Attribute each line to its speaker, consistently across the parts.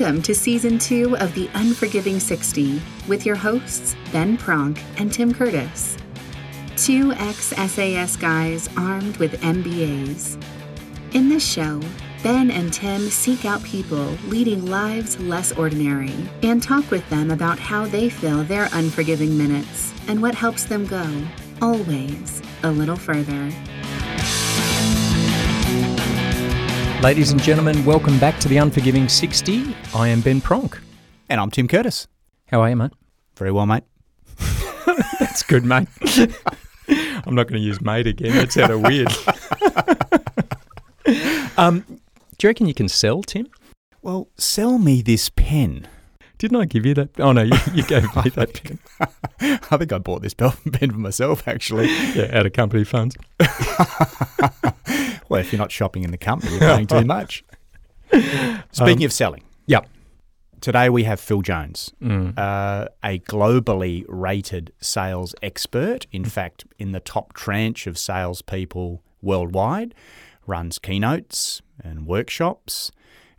Speaker 1: Welcome to season two of The Unforgiving 60 with your hosts, Ben Pronk and Tim Curtis. Two ex SAS guys armed with MBAs. In this show, Ben and Tim seek out people leading lives less ordinary and talk with them about how they fill their unforgiving minutes and what helps them go, always, a little further.
Speaker 2: Ladies and gentlemen, welcome back to the Unforgiving 60. I am Ben Pronk.
Speaker 3: And I'm Tim Curtis.
Speaker 2: How are you, mate?
Speaker 3: Very well, mate.
Speaker 2: That's good, mate. I'm not going to use mate again. That sounded weird. um, do you reckon you can sell, Tim?
Speaker 3: Well, sell me this pen.
Speaker 2: Didn't I give you that? Oh, no, you, you gave me that pen.
Speaker 3: I think I bought this pen for myself, actually.
Speaker 2: Yeah, out of company funds.
Speaker 3: Well, if you're not shopping in the company, you're paying too much. Speaking
Speaker 2: Um,
Speaker 3: of selling,
Speaker 2: Yep.
Speaker 3: today we have Phil Jones,
Speaker 2: Mm.
Speaker 3: uh, a globally rated sales expert. In fact, in the top tranche of salespeople worldwide, runs keynotes and workshops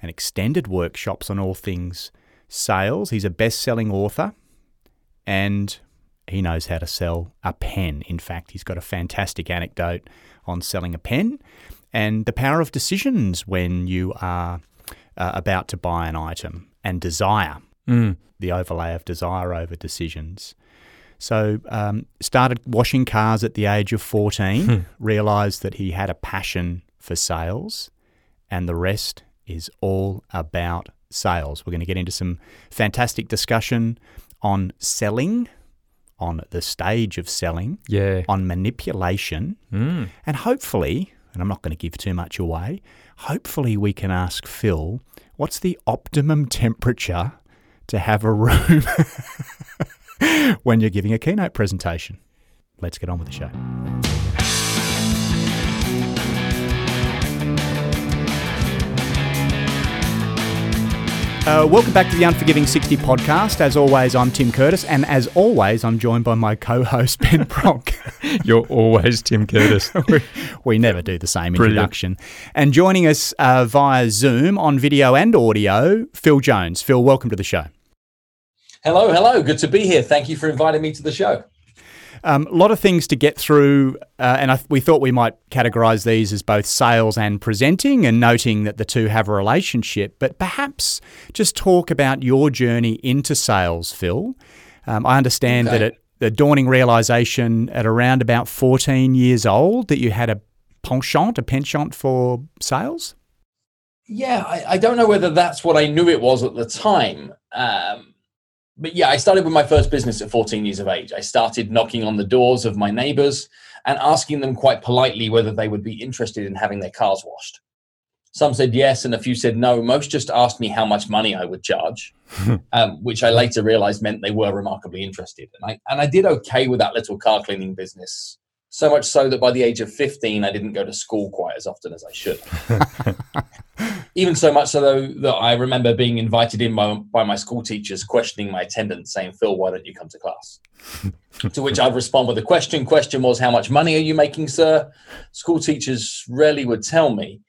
Speaker 3: and extended workshops on all things sales. He's a best selling author and he knows how to sell a pen. In fact, he's got a fantastic anecdote on selling a pen and the power of decisions when you are uh, about to buy an item and desire,
Speaker 2: Mm.
Speaker 3: the overlay of desire over decisions. So, um, started washing cars at the age of 14, realized that he had a passion for sales, and the rest is all about sales. We're going to get into some fantastic discussion on selling, on the stage of selling,
Speaker 2: Yeah.
Speaker 3: on manipulation,
Speaker 2: Mm.
Speaker 3: and hopefully, and I'm not going to give too much away, hopefully we can ask Phil what's the optimum temperature to have a room when you're giving a keynote presentation. Let's get on with the show. Uh, welcome back to the Unforgiving 60 podcast. As always, I'm Tim Curtis, and as always, I'm joined by my co host, Ben Pronk.
Speaker 2: You're always Tim Curtis.
Speaker 3: we never do the same
Speaker 2: Brilliant.
Speaker 3: introduction. And joining us uh, via Zoom on video and audio, Phil Jones. Phil, welcome to the show.
Speaker 4: Hello, hello. Good to be here. Thank you for inviting me to the show.
Speaker 3: Um, a lot of things to get through, uh, and I, we thought we might categorize these as both sales and presenting, and noting that the two have a relationship. But perhaps just talk about your journey into sales, Phil. Um, I understand
Speaker 4: Okay.
Speaker 3: that it, the dawning realization at around about 14 years old that you had a penchant, a penchant for sales.
Speaker 4: Yeah, I, I don't know whether that's what I knew it was at the time. Um, but yeah, I started with my first business at 14 years of age. I started knocking on the doors of my neighbors and asking them quite politely whether they would be interested in having their cars washed. Some said yes, and a few said no. Most just asked me how much money I would charge, um, which I later realized meant they were remarkably interested. And I, and I did okay with that little car cleaning business. So much so that by the age of 15, I didn't go to school quite as often as I should. Even so much so though that I remember being invited in by, by my school teachers questioning my attendance, saying, Phil, why don't you come to class? to which I'd respond with a question. Question was, How much money are you making, sir? School teachers rarely would tell me.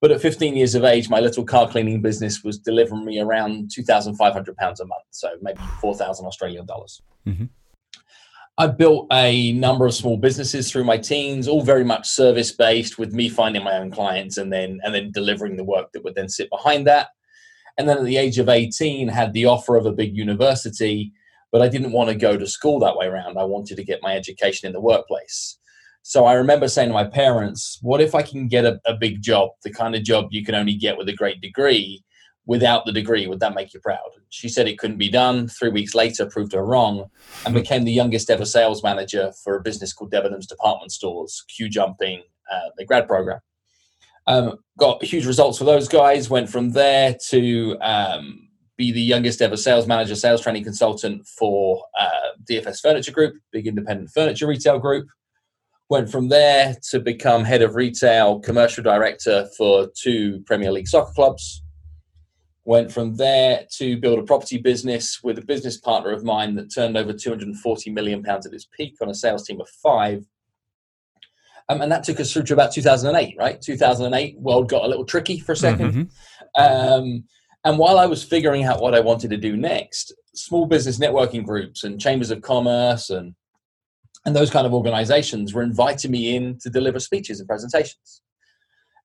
Speaker 4: But at 15 years of age, my little car cleaning business was delivering me around £2,500 a month, so maybe 4,000 Australian dollars.
Speaker 3: Mhm.
Speaker 4: I built a number of small businesses through my teens, all very much service based, with me finding my own clients and then and then delivering the work that would then sit behind that. And then at the age of 18, had the offer of a big university, but I didn't want to go to school that way around. I wanted to get my education in the workplace. So I remember saying to my parents, what if I can get a, a big job, the kind of job you can only get with a great degree? Without the degree, would that make you proud? She said it couldn't be done. Three weeks later, proved her wrong and became the youngest ever sales manager for a business called Debenhams Department Stores, queue Jumping, uh, the grad program. Um, got huge results for those guys. Went from there to um, be the youngest ever sales manager, sales training consultant for uh, DFS Furniture Group, big independent furniture retail group. Went from there to become head of retail, commercial director for two Premier League soccer clubs. Went from there to build a property business with a business partner of mine that turned over 240 million pounds at its peak on a sales team of five. Um, and that took us through to about 2008, right? 2008, world got a little tricky for a 2nd
Speaker 3: Mhm.
Speaker 4: Um, And while I was figuring out what I wanted to do next, small business networking groups and chambers of commerce and and those kind of organizations were inviting me in to deliver speeches and presentations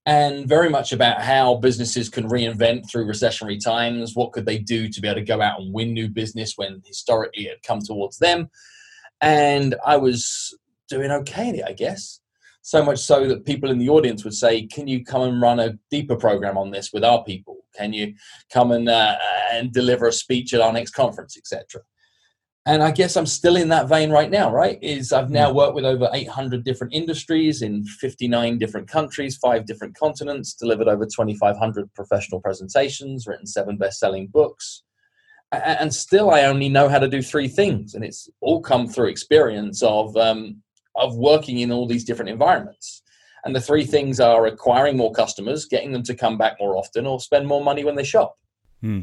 Speaker 4: and very much about how businesses can reinvent through recessionary times. What could they do to be able to go out and win new business when historically it had come towards them? And i was doing okay i guess. So much so that people in the audience would say can you come and run a deeper program on this with our people? Can you come and uh, and deliver a speech at our next conference etc and I guess I'm still in that vein right now, right? Is I've now hmm. worked with over 800 different industries in 59 different countries, five different continents, delivered over 2,500 professional presentations, written seven best selling books. And still, I only know how to do three things. And it's all come through experience of, um, of working in all these different environments. And the three things are acquiring more customers, getting them to come back more often, or spend more money when they shop. Hmm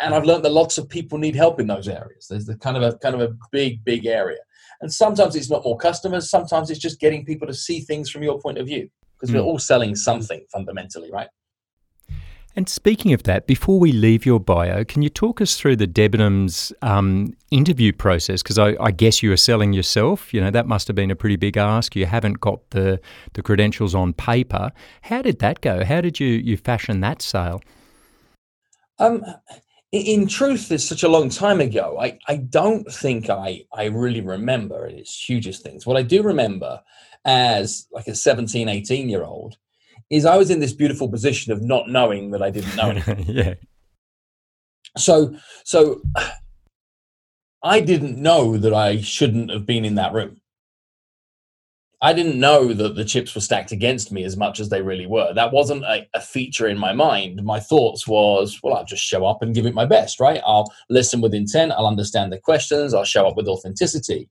Speaker 4: and I've learned that lots of people need help in those areas. There's the kind of a kind of a big, big area. And sometimes it's not more customers. Sometimes it's just getting people to see things from your point of view because mm. we're hmm. all selling something fundamentally, right?
Speaker 2: And speaking of that, before we leave your bio, can you talk us through the Debenhams um, interview process? Because I, I, guess you are selling yourself. You know that must have been a pretty big ask. You haven't got the the credentials on paper. How did that go? How did you you fashion that sale?
Speaker 4: Um, in truth, it's such a long time ago. I, I don't think I, I really remember its hugest things. What I do remember as like a 17, 18 year old is I was in this beautiful position of not knowing that I didn't know anything.
Speaker 2: yeah.
Speaker 4: So, so I didn't know that I shouldn't have been in that room. I didn't know that the chips were stacked against me as much as they really were. That wasn't a, a, feature in my mind. My thoughts was, well, I'll just show up and give it my best, right? I'll listen with intent. I'll understand the questions. I'll show up with authenticity.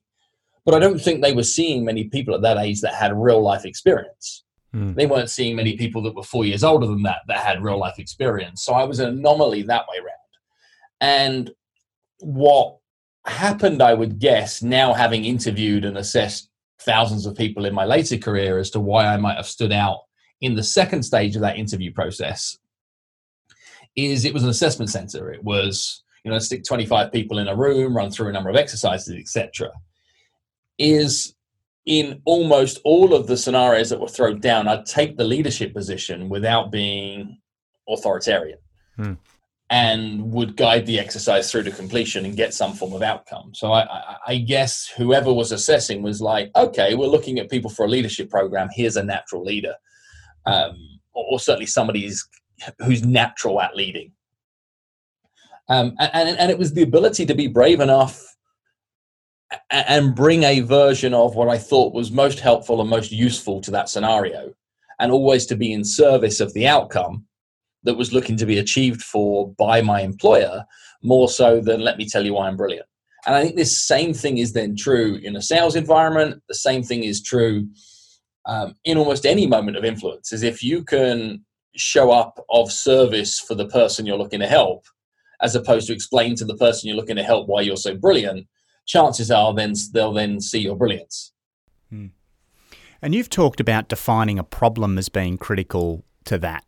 Speaker 4: But I don't think they were seeing many people at that age that had real life experience. Mm. They weren't seeing many people that were four years older than that that had real life experience. So I was an anomaly that way around. And what happened, I would guess, now having interviewed and assessed thousands of people in my later career as to why I might have stood out in the second stage of that interview process is it was an assessment center. It was, you know, stick 25 people in a room, run through a number of exercises, etc. Is in almost all of the scenarios that were thrown down, I'd take the leadership position without being authoritarian. Hmm and would guide the exercise through to completion and get some form of outcome. So I, I, guess whoever was assessing was like, okay, we're looking at people for a leadership program. Here's a natural leader, um, or, or, certainly somebody who's, who's natural at leading. Um, and, and it was the ability to be brave enough and bring a version of what I thought was most helpful and most useful to that scenario, and always to be in service of the outcome that was looking to be achieved for by my employer more so than let me tell you why I'm brilliant. And I think this same thing is then true in a sales environment. The same thing is true um, in almost any moment of influence. Is if you can show up of service for the person you're looking to help, as opposed to explain to the person you're looking to help why you're so brilliant, chances are then they'll then see your brilliance. Hmm.
Speaker 3: And you've talked about defining a problem as being critical to that.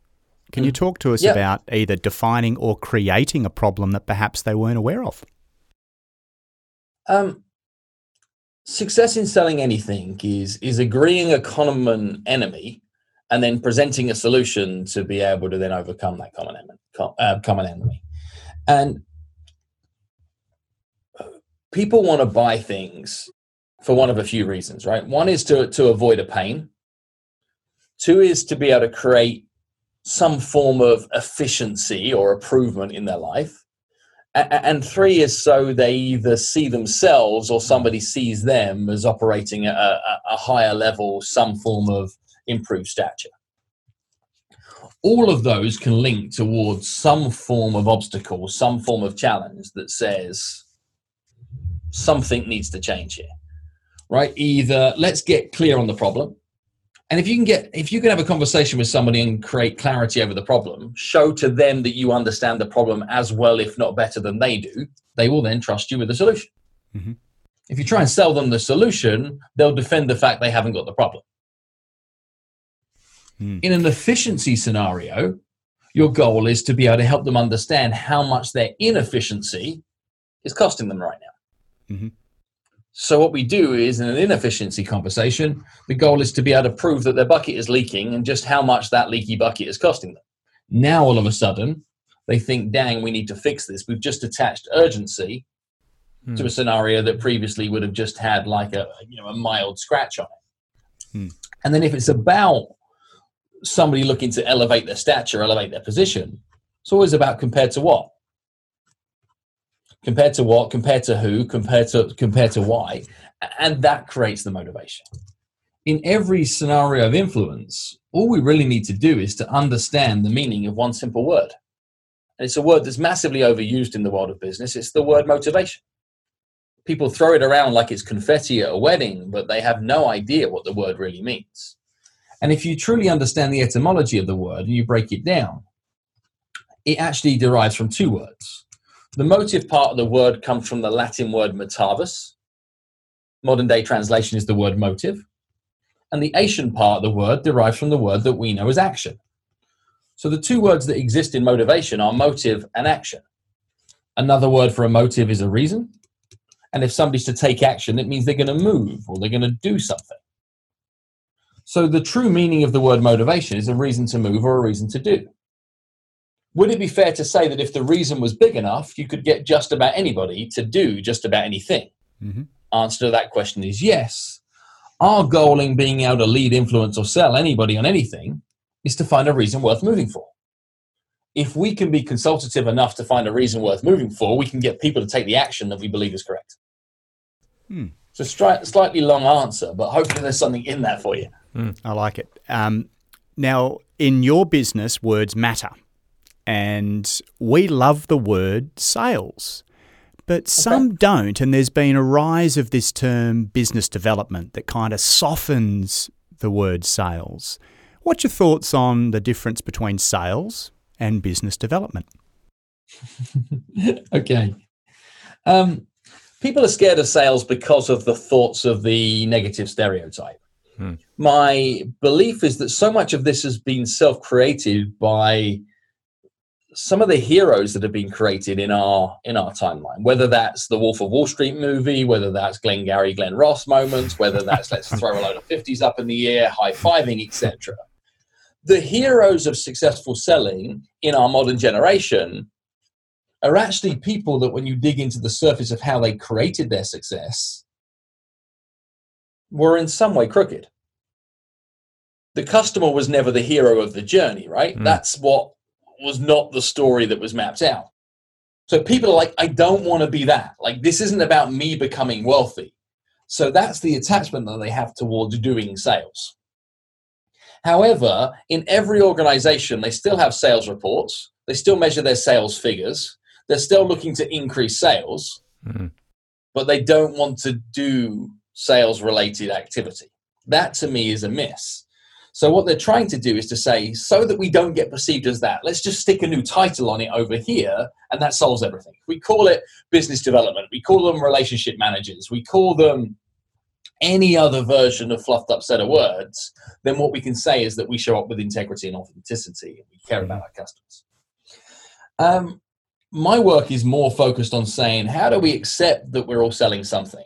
Speaker 3: Can you mm. talk to us yep. about either defining or creating a problem that perhaps they weren't aware of?
Speaker 4: Um, success in selling anything is is agreeing a common enemy and then presenting a solution to be able to then overcome that common enemy. Uh, common enemy. And people want to buy things for one of a few reasons, right? One is to to avoid a pain. Two is to be able to create some form of efficiency or improvement in their life. And three is so they either see themselves or somebody sees them as operating at a, higher level, some form of improved stature. All of those can link towards some form of obstacle, some form of challenge that says something needs to change here, right? Either let's get clear on the problem, and if you can get, if you can have a conversation with somebody and create clarity over the problem, show to them that you understand the problem as well, if not better than they do, they will then trust you with the solution. Mm-hmm. If you try and sell them the solution, they'll defend the fact they haven't got the problem. Mm. In an efficiency scenario, Your goal is to be able to help them understand how much their inefficiency is costing them right now. Mm-hmm. So, what we do is in an inefficiency conversation, the goal is to be able to prove that their bucket is leaking and just how much that leaky bucket is costing them. Now, all of a sudden, they think, dang, we need to fix this. We've just attached urgency hmm. to a scenario that previously would have just had like a you know a mild scratch on it. Hmm. And then if it's about somebody looking to elevate their stature, elevate their position, it's always about compared to what? Compared to what? Compared to who? Compared to compared to why? And that creates the motivation. In every scenario of influence, all we really need to do is to understand the meaning of one simple word. And it's a word that's massively overused in the world of business. It's the word motivation. People throw it around like it's confetti at a wedding, but they have no idea what the word really means. And if you truly understand the etymology of the word and you break it down, it actually derives from two words. The motive part of the word comes from the Latin word motivus. Modern day translation is the word motive. And the Asian part of the word derives from the word that we know as action. So the two words that exist in motivation are motive and action. Another word for a motive is a reason. And if somebody's to take action, it means they're going to move or they're going to do something. So the true meaning of the word motivation is a reason to move or a reason to do. Would it be fair to say that if the reason was big enough, you could get just about anybody to do just about anything? Mm-hmm. Answer to that question is yes. Our goal in being able to lead, influence, or sell anybody on anything is to find a reason worth moving for. If we can be consultative enough to find a reason worth moving for, we can get people to take the action that we believe is correct. Hmm. So, stri- slightly long answer, but hopefully there's something in there for you.
Speaker 3: Mm, I like it. Um, now, in your business, words matter. And we love the word sales. But some okay. don't, and there's been a rise of this term business development that kind of softens the word sales. What's your thoughts on the difference between sales and business development?
Speaker 4: okay. Um, people are scared of sales because of the thoughts of the negative stereotype. Hmm. My belief is that so much of this has been self created by some of the heroes that have been created in our in our timeline whether that's the wolf of wall street movie whether that's glengarry glen ross moments whether that's let's throw a load of 50s up in the air high-fiving etc the heroes of successful selling in our modern generation are actually people that when you dig into the surface of how they created their success were in some way crooked. The customer was never the hero of the journey right? Mm. that's what was not the story that was mapped out so people are like i don't want to be that like this isn't about me becoming wealthy so that's the attachment that they have towards doing sales However, in every organization, they still have sales reports, they still measure their sales figures, they're still looking to increase sales, mm-hmm. but they don't want to do sales related activity. That to me is a miss. So, what they're trying to do is to say, so that we don't get perceived as that, let's just stick a new title on it over here, and that solves everything. We call it business development, we call them relationship managers, we call them any other version of fluffed up set of words, then what we can say is that we show up with integrity and authenticity and we care about our customers. Um, my work is more focused on saying, how do we accept that we're all selling something?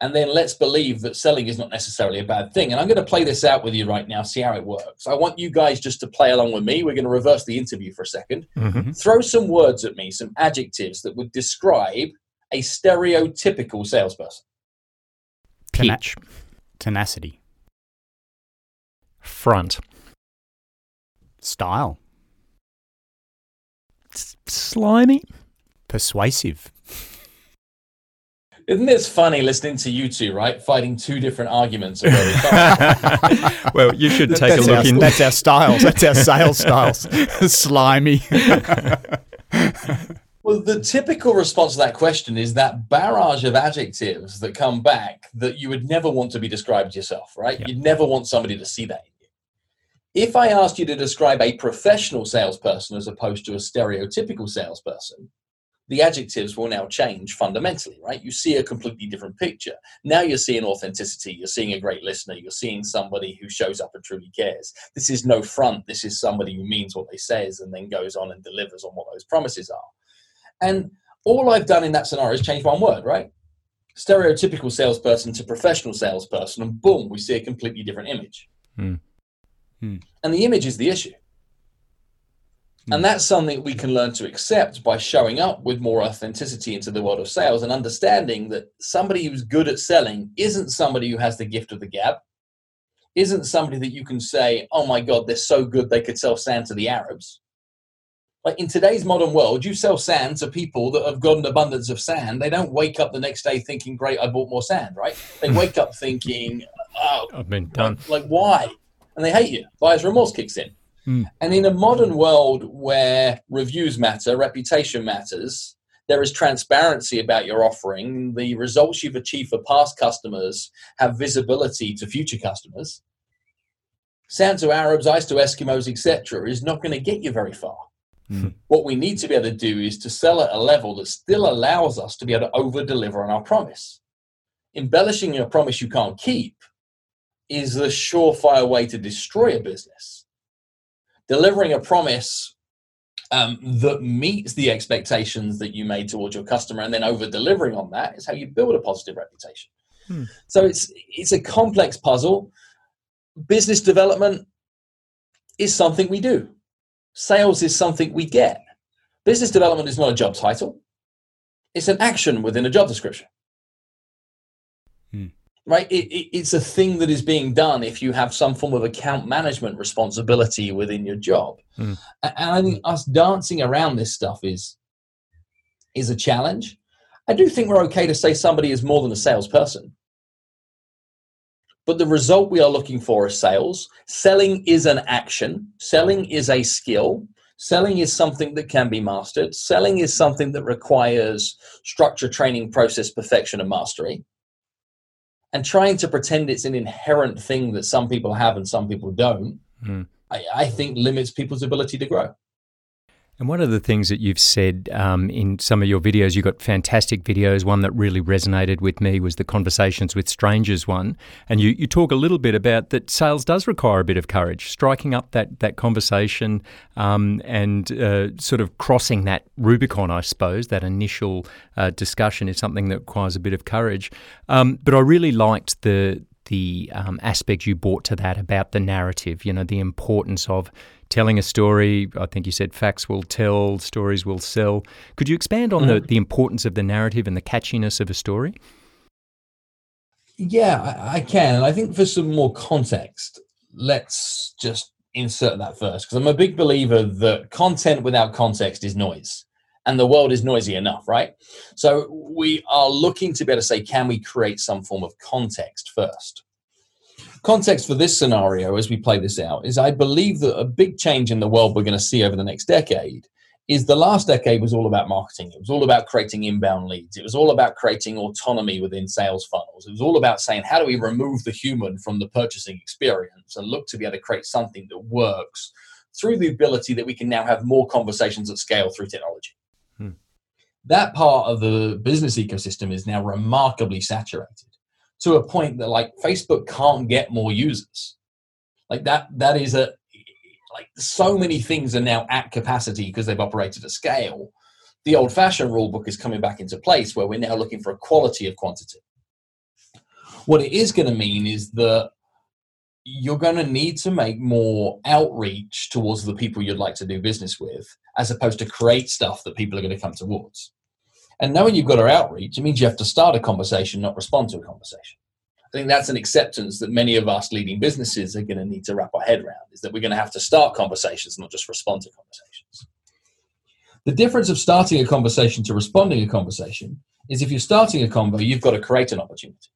Speaker 4: And then let's believe that selling is not necessarily a bad thing. And I'm going to play this out with you right now, see how it works. I want you guys just to play along with me. We're going to reverse the interview for a 2nd mm-hmm. Throw some words at me, some adjectives that would describe a stereotypical salesperson.
Speaker 3: Pitch. tenacity.
Speaker 2: Front.
Speaker 3: Style.
Speaker 2: S- slimy.
Speaker 3: Persuasive.
Speaker 4: Isn't this funny listening to you two, right? Fighting two different arguments.
Speaker 2: well, you should take
Speaker 3: that's
Speaker 2: a look
Speaker 3: our,
Speaker 2: in.
Speaker 3: That's our styles. That's our sales styles. Slimy.
Speaker 4: Well, the typical response to that question is that barrage of adjectives that come back that you would never want to be described yourself, right? Yep. You'd never want somebody to see that. If I asked you to describe a professional salesperson as opposed to a stereotypical salesperson, the adjectives will now change fundamentally, right? You see a completely different picture. Now you're seeing authenticity, you're seeing a great listener, you're seeing somebody who shows up and truly cares. This is no front, this is somebody who means what they says and then goes on and delivers on what those promises are. And all I've done in that scenario is change one word, right? Stereotypical salesperson to professional salesperson, and boom, we see a completely different image.
Speaker 2: Mm.
Speaker 4: Mm. And the image is the issue. And that's something we can learn to accept by showing up with more authenticity into the world of sales and understanding that somebody who's good at selling isn't somebody who has the gift of the gab, isn't somebody that you can say, oh my God, they're so good they could sell sand to the Arabs. Like in today's modern world, you sell sand to people that have got an abundance of sand. They don't wake up the next day thinking, great, I bought more sand, right? They wake up thinking, oh,
Speaker 2: I've been done.
Speaker 4: Like, like why? And they hate you. Buyer's remorse kicks in.
Speaker 2: Mm.
Speaker 4: And in a modern world where reviews matter, reputation matters, there is transparency about your offering. The results you've achieved for past customers have visibility to future customers. Sand to Arabs, ice to Eskimos, etc., is not going to get you very far.
Speaker 2: Mm.
Speaker 4: What we need to be able to do is to sell at a level that still allows us to be able to over deliver on our promise. Embellishing a promise you can't keep is the surefire way to destroy a business delivering a promise um, that meets the expectations that you made towards your customer and then over delivering on that is how you build a positive reputation.
Speaker 2: Hmm.
Speaker 4: so it's it's a complex puzzle. Business development is something we do. Sales is something we get. Business development is not a job title. It's an action within a job description right? It, it, it's a thing that is being done if you have some form of account management responsibility within your job.
Speaker 2: Mm.
Speaker 4: And I think us dancing around this stuff is is a challenge. I do think we're okay to say somebody is more than a salesperson. But the result we are looking for is sales. Selling is an action. Selling is a skill. Selling is something that can be mastered. Selling is something that requires structure, training, process, perfection, and mastery and trying to pretend it's an inherent thing that some people have and some people don't,
Speaker 2: mm.
Speaker 4: I, I, think limits people's ability to grow.
Speaker 2: And one of the things that you've said um, in some of your videos, you've got fantastic videos. One that really resonated with me was the Conversations with Strangers one. And you, you talk a little bit about that sales does require a bit of courage, striking up that, that conversation um, and uh, sort of crossing that Rubicon, I suppose. That initial uh, discussion is something that requires a bit of courage. Um, but I really liked the, the um, aspect you brought to that about the narrative, you know, the importance of telling a story. I think you said facts will tell, stories will sell. Could you expand on mm. the, the importance of the narrative and the catchiness of a story?
Speaker 4: Yeah, I, I can. And I think for some more context, let's just insert that first because I'm a big believer that content without context is noise and the world is noisy enough, right? So we are looking to be able to say, can we create some form of context first? Context for this scenario as we play this out is I believe that a big change in the world we're going to see over the next decade is the last decade was all about marketing. It was all about creating inbound leads. It was all about creating autonomy within sales funnels. It was all about saying, how do we remove the human from the purchasing experience and look to be able to create something that works through the ability that we can now have more conversations at scale through technology.
Speaker 2: Hmm.
Speaker 4: That part of the business ecosystem is now remarkably saturated to a point that like Facebook can't get more users. Like that, that is a like so many things are now at capacity because they've operated at scale. The old fashioned rule book is coming back into place where we're now looking for a quality of quantity. What it is going to mean is that you're going to need to make more outreach towards the people you'd like to do business with, as opposed to create stuff that people are going to come towards. And knowing you've got our outreach, it means you have to start a conversation, not respond to a conversation. I think that's an acceptance that many of us leading businesses are going to need to wrap our head around is that we're going to have to start conversations, not just respond to conversations. The difference of starting a conversation to responding a conversation is if you're starting a convo, you've got to create an opportunity.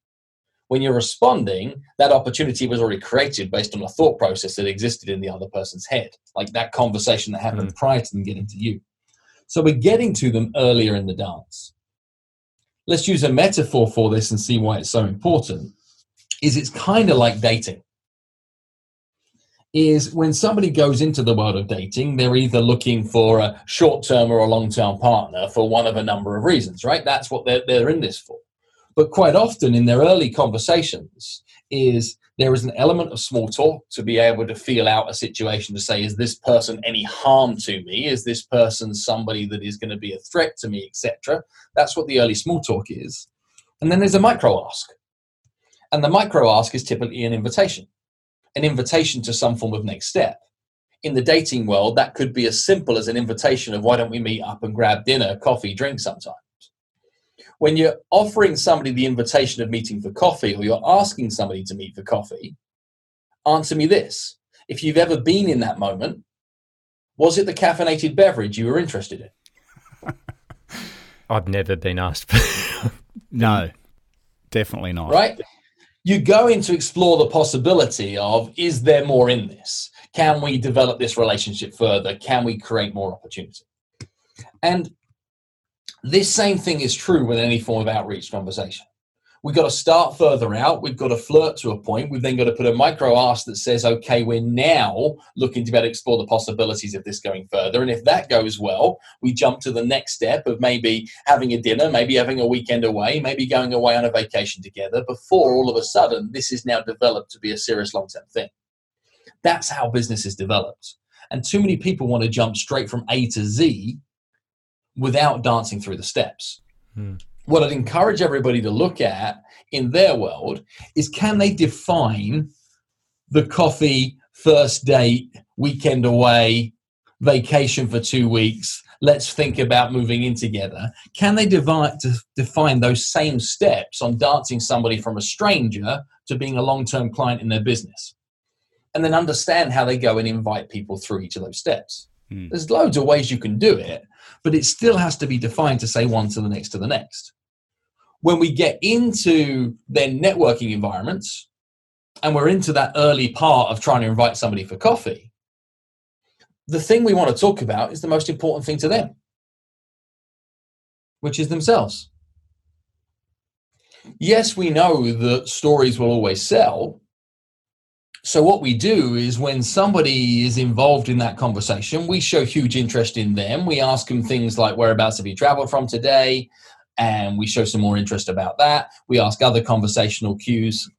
Speaker 4: When you're responding, that opportunity was already created based on a thought process that existed in the other person's head, like that conversation that happened mm. prior to them getting to you. So we're getting to them earlier in the dance. Let's use a metaphor for this and see why it's so important. Is it's kind of like dating. is when somebody goes into the world of dating, they're either looking for a short term or a long term partner for one of a number of reasons, right? That's what they're, they're in this for. But quite often in their early conversations, is there is an element of small talk to be able to feel out a situation to say, is this person any harm to me? Is this person somebody that is going to be a threat to me, etc.? That's what the early small talk is. And then there's a micro ask. And the micro ask is typically an invitation an invitation to some form of next step. In the dating world, that could be as simple as an invitation of why don't we meet up and grab dinner, coffee, drink sometimes. When you're offering somebody the invitation of meeting for coffee or you're asking somebody to meet for coffee, answer me this. If you've ever been in that moment, was it the caffeinated beverage you were interested in?
Speaker 2: I've never been asked. For...
Speaker 3: no, definitely not.
Speaker 4: Right? you go in to explore the possibility of is there more in this? Can we develop this relationship further? Can we create more opportunity? And this same thing is true with any form of outreach conversation. We've got to start further out. We've got to flirt to a point. We've then got to put a micro ask that says, okay, we're now looking to be able to explore the possibilities of this going further. And if that goes well, we jump to the next step of maybe having a dinner, maybe having a weekend away, maybe going away on a vacation together before all of a sudden this is now developed to be a serious long term thing. That's how business is developed. And too many people want to jump straight from A to Z without dancing through the steps. Hmm what I'd encourage everybody to look at in their world is can they define the coffee, first date, weekend away, vacation for two weeks, let's think about moving in together. Can they divide, define those same steps on dancing somebody from a stranger to being a long term client in their business? And then understand how they go and invite people through each of those steps. Hmm. There's loads of ways you can do it, but it still has to be defined to say one to the next to the next. When we get into then networking environments, and we're into that early part of trying to invite somebody for coffee, the thing we want to talk about is the most important thing to them, which is themselves. Yes, we know that stories will always sell, so, what we do is when somebody is involved in that conversation, we show huge interest in them. We ask them things like, Whereabouts have you traveled from today? And we show some more interest about that. We ask other conversational cues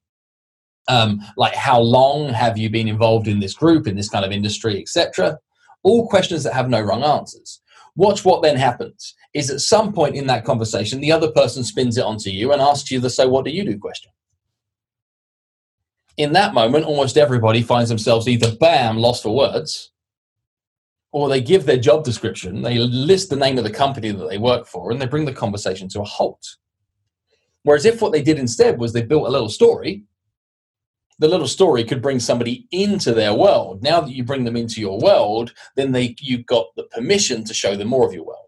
Speaker 4: um, like, How long have you been involved in this group, in this kind of industry, etc.? All questions that have no wrong answers. Watch what then happens is at some point in that conversation, the other person spins it onto you and asks you the so what do you do question in that moment, almost everybody finds themselves either bam, lost for words, or they give their job description, they list the name of the company that they work for, and they bring the conversation to a halt. Whereas if what they did instead was they built a little story, the little story could bring somebody into their world. Now that you bring them into your world, then they you've got the permission to show them more of your world.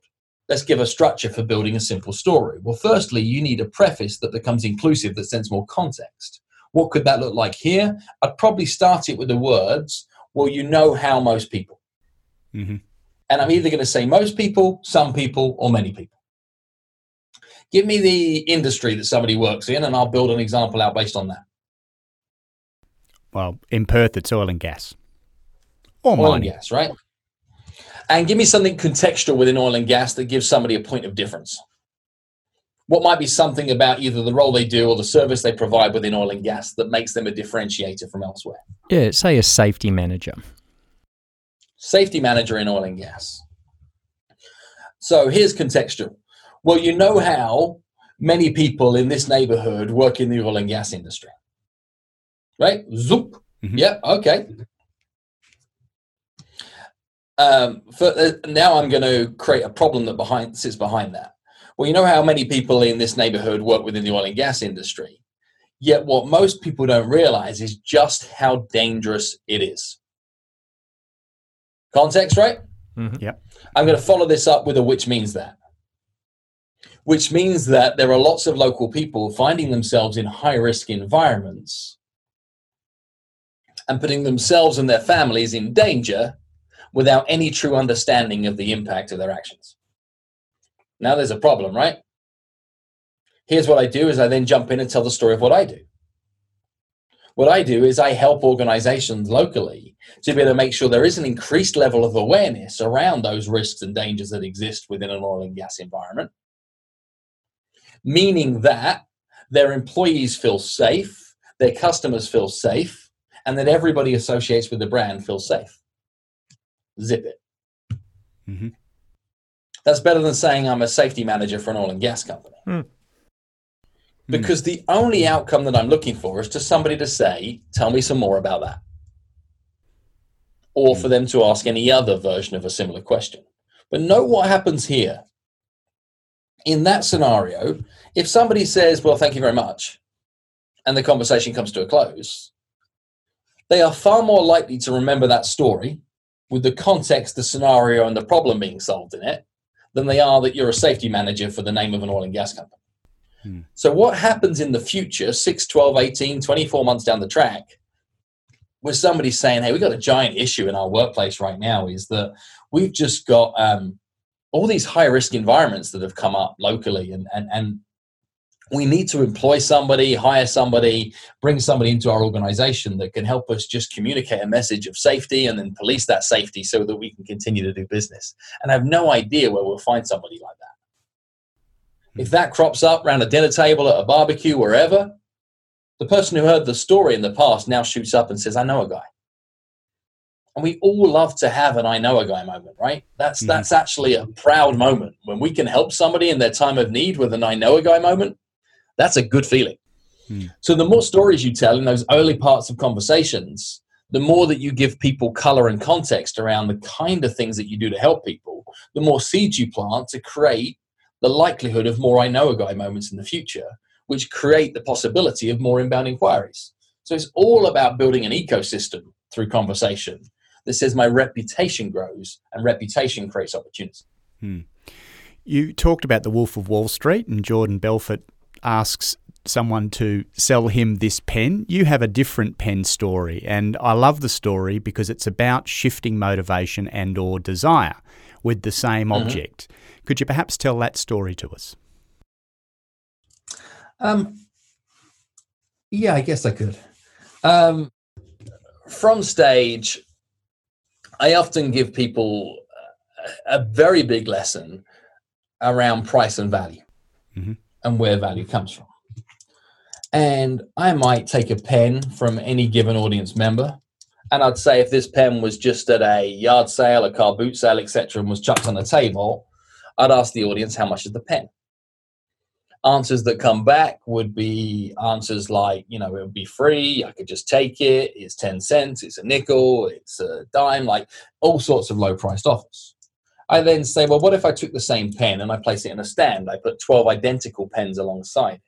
Speaker 4: Let's give a structure for building a simple story. Well, firstly, you need a preface that becomes inclusive that sends more context. What could that look like here? I'd probably start it with the words, well, you know how most people. Mm-hmm. And I'm either going to say most people, some people, or many people. Give me the industry that somebody works in, and I'll build an example out based on that.
Speaker 3: Well, in Perth, it's oil and gas.
Speaker 4: Or oil mining. and gas, right? And give me something contextual within oil and gas that gives somebody a point of difference what might be something about either the role they do or the service they provide within oil and gas that makes them a differentiator from elsewhere?
Speaker 2: Yeah, say a safety manager.
Speaker 4: Safety manager in oil and gas. So here's contextual. Well, you know how many people in this neighborhood work in the oil and gas industry. Right? Zoop. Mm-hmm. Yep, okay. Um, for, uh, now I'm going to create a problem that behind sits behind that well, you know how many people in this neighborhood work within the oil and gas industry. Yet, what most people don't realize is just how dangerous it is. Context, right?
Speaker 3: Mm-hmm. Yeah.
Speaker 4: I'm going to follow this up with a which means that. Which means that there are lots of local people finding themselves in high risk environments and putting themselves and their families in danger without any true understanding of the impact of their actions. Now there's a problem, right? Here's what I do is I then jump in and tell the story of what I do. What I do is I help organizations locally to be able to make sure there is an increased level of awareness around those risks and dangers that exist within an oil and gas environment, meaning that their employees feel safe, their customers feel safe, and that everybody associates with the brand feels safe. Zip it. Mm-hmm. That's better than saying I'm a safety manager for an oil and gas company. Mm. Because the only outcome that I'm looking for is to somebody to say, Tell me some more about that. Or for them to ask any other version of a similar question. But note what happens here. In that scenario, if somebody says, Well, thank you very much, and the conversation comes to a close, they are far more likely to remember that story with the context, the scenario, and the problem being solved in it than they are that you're a safety manager for the name of an oil and gas company. Hmm. So, what happens in the future, 6, 12, 18, 24 months down the track, where somebody's saying, Hey, we've got a giant issue in our workplace right now, is that we've just got um, all these high risk environments that have come up locally, and, and, and we need to employ somebody, hire somebody, bring somebody into our organization that can help us just communicate a message of safety and then police that safety so that we can continue to do business. And I have no idea where we'll find somebody like that. If that crops up around a dinner table at a barbecue, wherever, the person who heard the story in the past now shoots up and says, I know a guy. And we all love to have an I know a guy moment, right? That's mm-hmm. that's actually a proud moment. When we can help somebody in their time of need with an I know a guy moment, that's a good feeling. Hmm. So the more stories you tell in those early parts of conversations, the more that you give people color and context around the kind of things that you do to help people, the more seeds you plant to create the likelihood of more I know a guy moments in the future, which create the possibility of more inbound inquiries. So it's all about building an ecosystem through conversation that says my reputation grows and reputation creates opportunity. Hmm.
Speaker 3: You talked about the Wolf of Wall Street and Jordan Belfort asks someone to sell him this pen, you have a different pen story and I love the story because it's about shifting motivation and or desire with the same mm-hmm. object. Could you perhaps tell that story to us?
Speaker 4: Um, yeah, I guess I could. Um, from stage, I often give people a very big lesson around price and value. Mm-hmm and where value comes from. And I might take a pen from any given audience member, and I'd say if this pen was just at a yard sale, a car boot sale, etc., and was chucked on a table, I'd ask the audience how much is the pen. Answers that come back would be answers like, you know, it would be free, I could just take it, it's 10 cents, it's a nickel, it's a dime, like all sorts of low priced offers. I then say, well, what if I took the same pen and I place it in a stand? I put 12 identical pens alongside.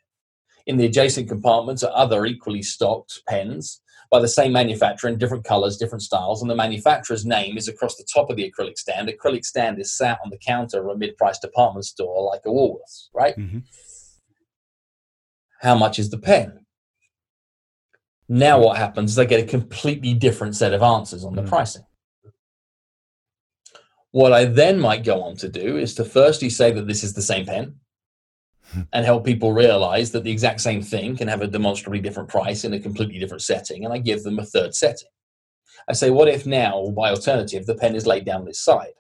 Speaker 4: In the adjacent compartments are other equally stocked pens by the same manufacturer in different colors, different styles, and the manufacturer's name is across the top of the acrylic stand. Acrylic stand is sat on the counter of a mid-priced department store like a Woolworths, right? Mm-hmm. How much is the pen? Now what happens is I get a completely different set of answers on the mm-hmm. pricing. What I then might go on to do is to firstly say that this is the same pen and help people realize that the exact same thing can have a demonstrably different price in a completely different setting. And I give them a third setting. I say, what if now, by alternative, the pen is laid down this side?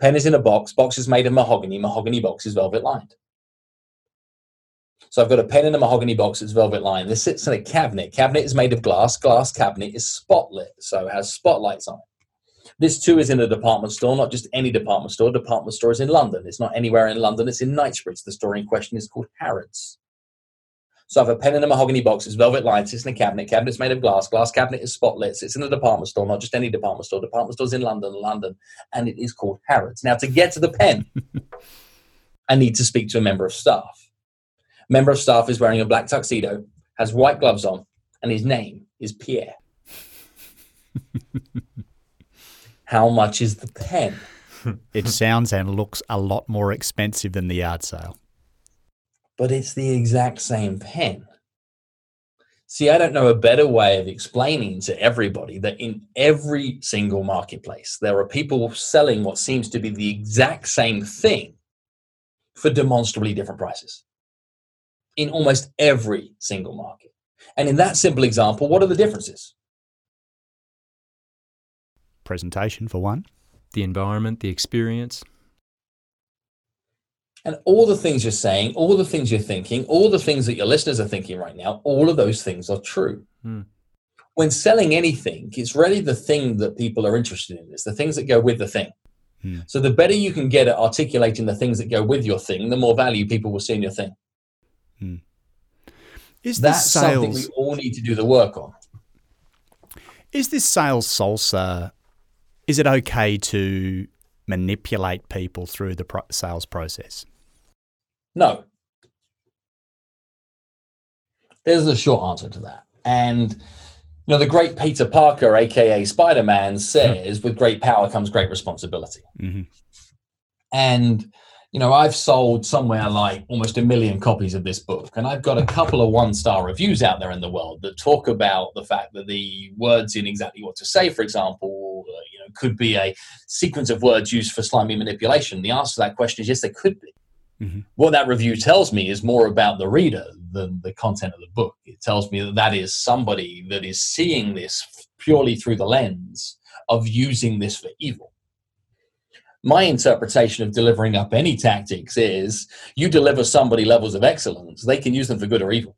Speaker 4: Pen is in a box. Box is made of mahogany. Mahogany box is velvet lined. So I've got a pen in a mahogany box that's velvet lined. This sits in a cabinet. Cabinet is made of glass. Glass cabinet is spotlit, so it has spotlights on it. This too is in a department store, not just any department store. Department store is in London. It's not anywhere in London. It's in Knightsbridge. The store in question is called Harrods. So I have a pen in a mahogany box. It's velvet lined. It's in a cabinet. Cabinet's made of glass. Glass cabinet is spotlit. It's in a department store, not just any department store. Department store's in London, London, and it is called Harrods. Now, to get to the pen, I need to speak to a member of staff. Member of staff is wearing a black tuxedo, has white gloves on, and his name is Pierre. how much is the pen?
Speaker 3: it sounds and looks a lot more expensive than the yard sale.
Speaker 4: But it's the exact same pen. See, I don't know a better way of explaining to everybody that in every single marketplace, there are people selling what seems to be the exact same thing for demonstrably different prices. In almost every single market. And in that simple example, what are the differences?
Speaker 3: Presentation, for one.
Speaker 2: The environment, the experience.
Speaker 4: And all the things you're saying, all the things you're thinking, all the things that your listeners are thinking right now, all of those things are true.
Speaker 2: Hmm.
Speaker 4: When selling anything, it's really the thing that people are interested in. It's the things that go with the thing.
Speaker 3: Hmm.
Speaker 4: So the better you can get at articulating the things that go with your thing, the more value people will see in your thing.
Speaker 3: Is
Speaker 4: That's
Speaker 3: this
Speaker 4: something we all need to do the work on.
Speaker 3: Is this sales salsa? Is it okay to manipulate people through the pro- sales process?
Speaker 4: No. There's a short answer to that. And you know, the great Peter Parker, aka Spider-Man, says, with great power comes great responsibility.
Speaker 3: hmm
Speaker 4: And you know, I've sold somewhere like almost a million copies of this book, and I've got a couple of one-star reviews out there in the world that talk about the fact that the words in exactly what to say, for example, could be a sequence of words used for slimy manipulation. The answer to that question is yes, they could be.
Speaker 3: Mhm.
Speaker 4: What that review tells me is more about the reader than the content of the book. It tells me that that is somebody that is seeing this purely through the lens of using this for evil my interpretation of delivering up any tactics is you deliver somebody levels of excellence, they can use them for good or evil.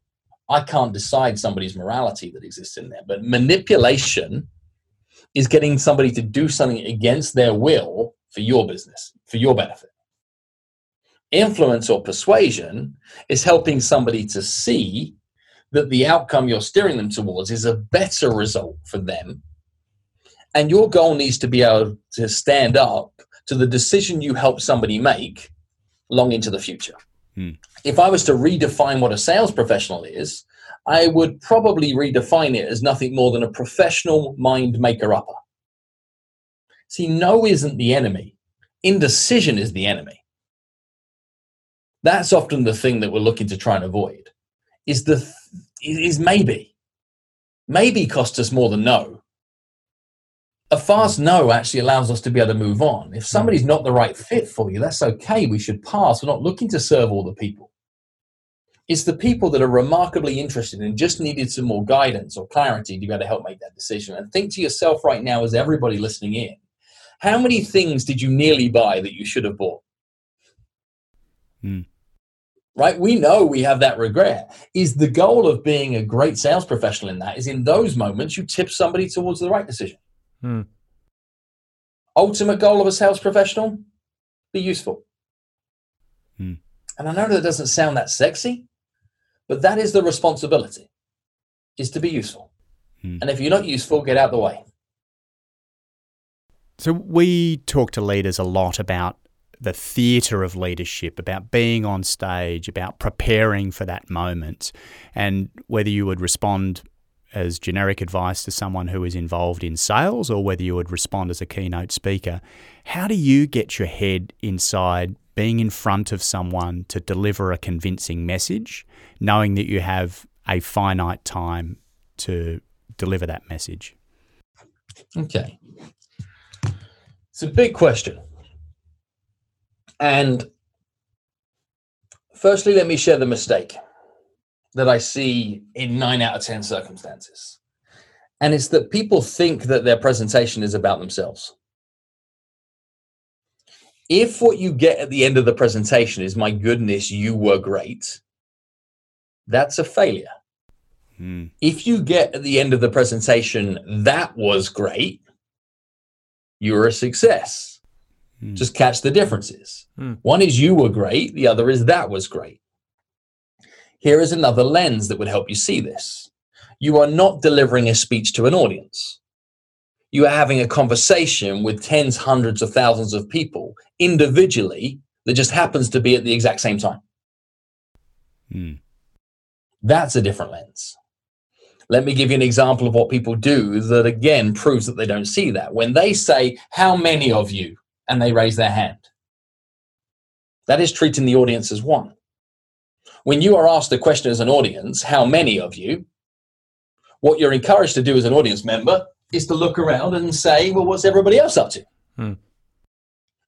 Speaker 4: I can't decide somebody's morality that exists in there, but manipulation is getting somebody to do something against their will for your business, for your benefit. Influence or persuasion is helping somebody to see that the outcome you're steering them towards is a better result for them. And your goal needs to be able to stand up to the decision you help somebody make long into the future.
Speaker 3: Hmm.
Speaker 4: If I was to redefine what a sales professional is, I would probably redefine it as nothing more than a professional mind maker upper. See, no isn't the enemy, indecision is the enemy. That's often the thing that we're looking to try and avoid. Is the is maybe. Maybe costs us more than no a fast no actually allows us to be able to move on. If somebody's not the right fit for you, that's okay. We should pass. We're not looking to serve all the people. It's the people that are remarkably interested and just needed some more guidance or clarity to be able to help make that decision. And think to yourself right now, as everybody listening in, how many things did you nearly buy that you should have bought?
Speaker 3: Hmm.
Speaker 4: Right? We know we have that regret. Is the goal of being a great sales professional in that is in those moments you tip somebody towards the right decision.
Speaker 2: Hmm.
Speaker 4: Ultimate goal of a sales professional? Be useful.
Speaker 3: Hmm.
Speaker 4: And I know that doesn't sound that sexy, but that is the responsibility, is to be useful.
Speaker 3: Hmm.
Speaker 4: And if you're not useful, get out of the way.
Speaker 3: So we talk to leaders a lot about the theatre of leadership, about being on stage, about preparing for that moment, and whether you would respond as generic advice to someone who is involved in sales or whether you would respond as a keynote speaker. How do you get your head inside being in front of someone to deliver a convincing message, knowing that you have a finite time to deliver that message?
Speaker 4: Okay. It's a big question. And firstly, let me share the mistake that I see in nine out of 10 circumstances. And it's that people think that their presentation is about themselves. If what you get at the end of the presentation is, my goodness, you were great, that's a failure.
Speaker 3: Hmm.
Speaker 4: If you get at the end of the presentation, that was great, you're a success.
Speaker 3: Hmm.
Speaker 4: Just catch the differences.
Speaker 2: Hmm.
Speaker 4: One is you were great, the other is that was great. Here is another lens that would help you see this. You are not delivering a speech to an audience. You are having a conversation with tens, hundreds of thousands of people individually that just happens to be at the exact same time. That's a different lens. Let me give you an example of what people do that again proves that they don't see that. When they say, How many of you? and they raise their hand, that is treating the audience as one. When you are asked a question as an audience, How many of you? What you're encouraged to do as an audience member is to look around and say, Well, what's everybody else up to?
Speaker 2: Hmm.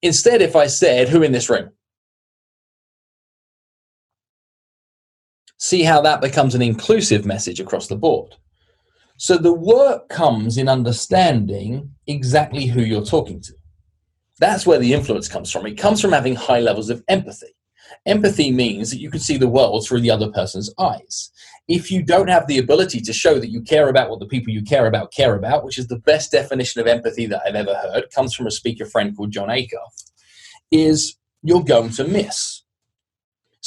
Speaker 4: Instead, if I said, Who in this room? See how that becomes an inclusive message across the board. So the work comes in understanding exactly who you're talking to. That's where the influence comes from. It comes from having high levels of empathy. Empathy means that you can see the world through the other person's eyes. If you don't have the ability to show that you care about what the people you care about care about, which is the best definition of empathy that I've ever heard, comes from a speaker friend called Jon Acuff, is you're going to miss.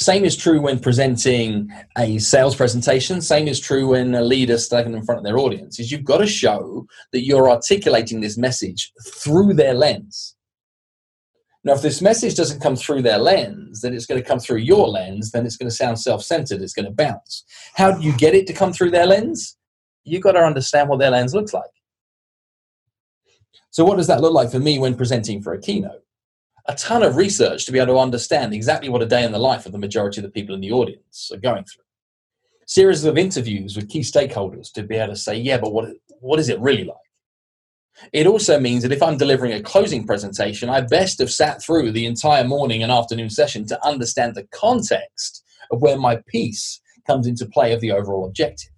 Speaker 4: Same is true when presenting a sales presentation. Same is true when a leader standing in front of their audience. Is you've got to show that you're articulating this message through their lens. Now, if this message doesn't come through their lens, then it's going to come through your lens. Then it's going to sound self-centered. It's going to bounce. How do you get it to come through their lens? You've got to understand what their lens looks like. So, what does that look like for me when presenting for a keynote? A ton of research to be able to understand exactly what a day in the life of the majority of the people in the audience are going through. Series of interviews with key stakeholders to be able to say, yeah, but what, what is it really like? It also means that if I'm delivering a closing presentation, I best have sat through the entire morning and afternoon session to understand the context of where my piece comes into play of the overall objective.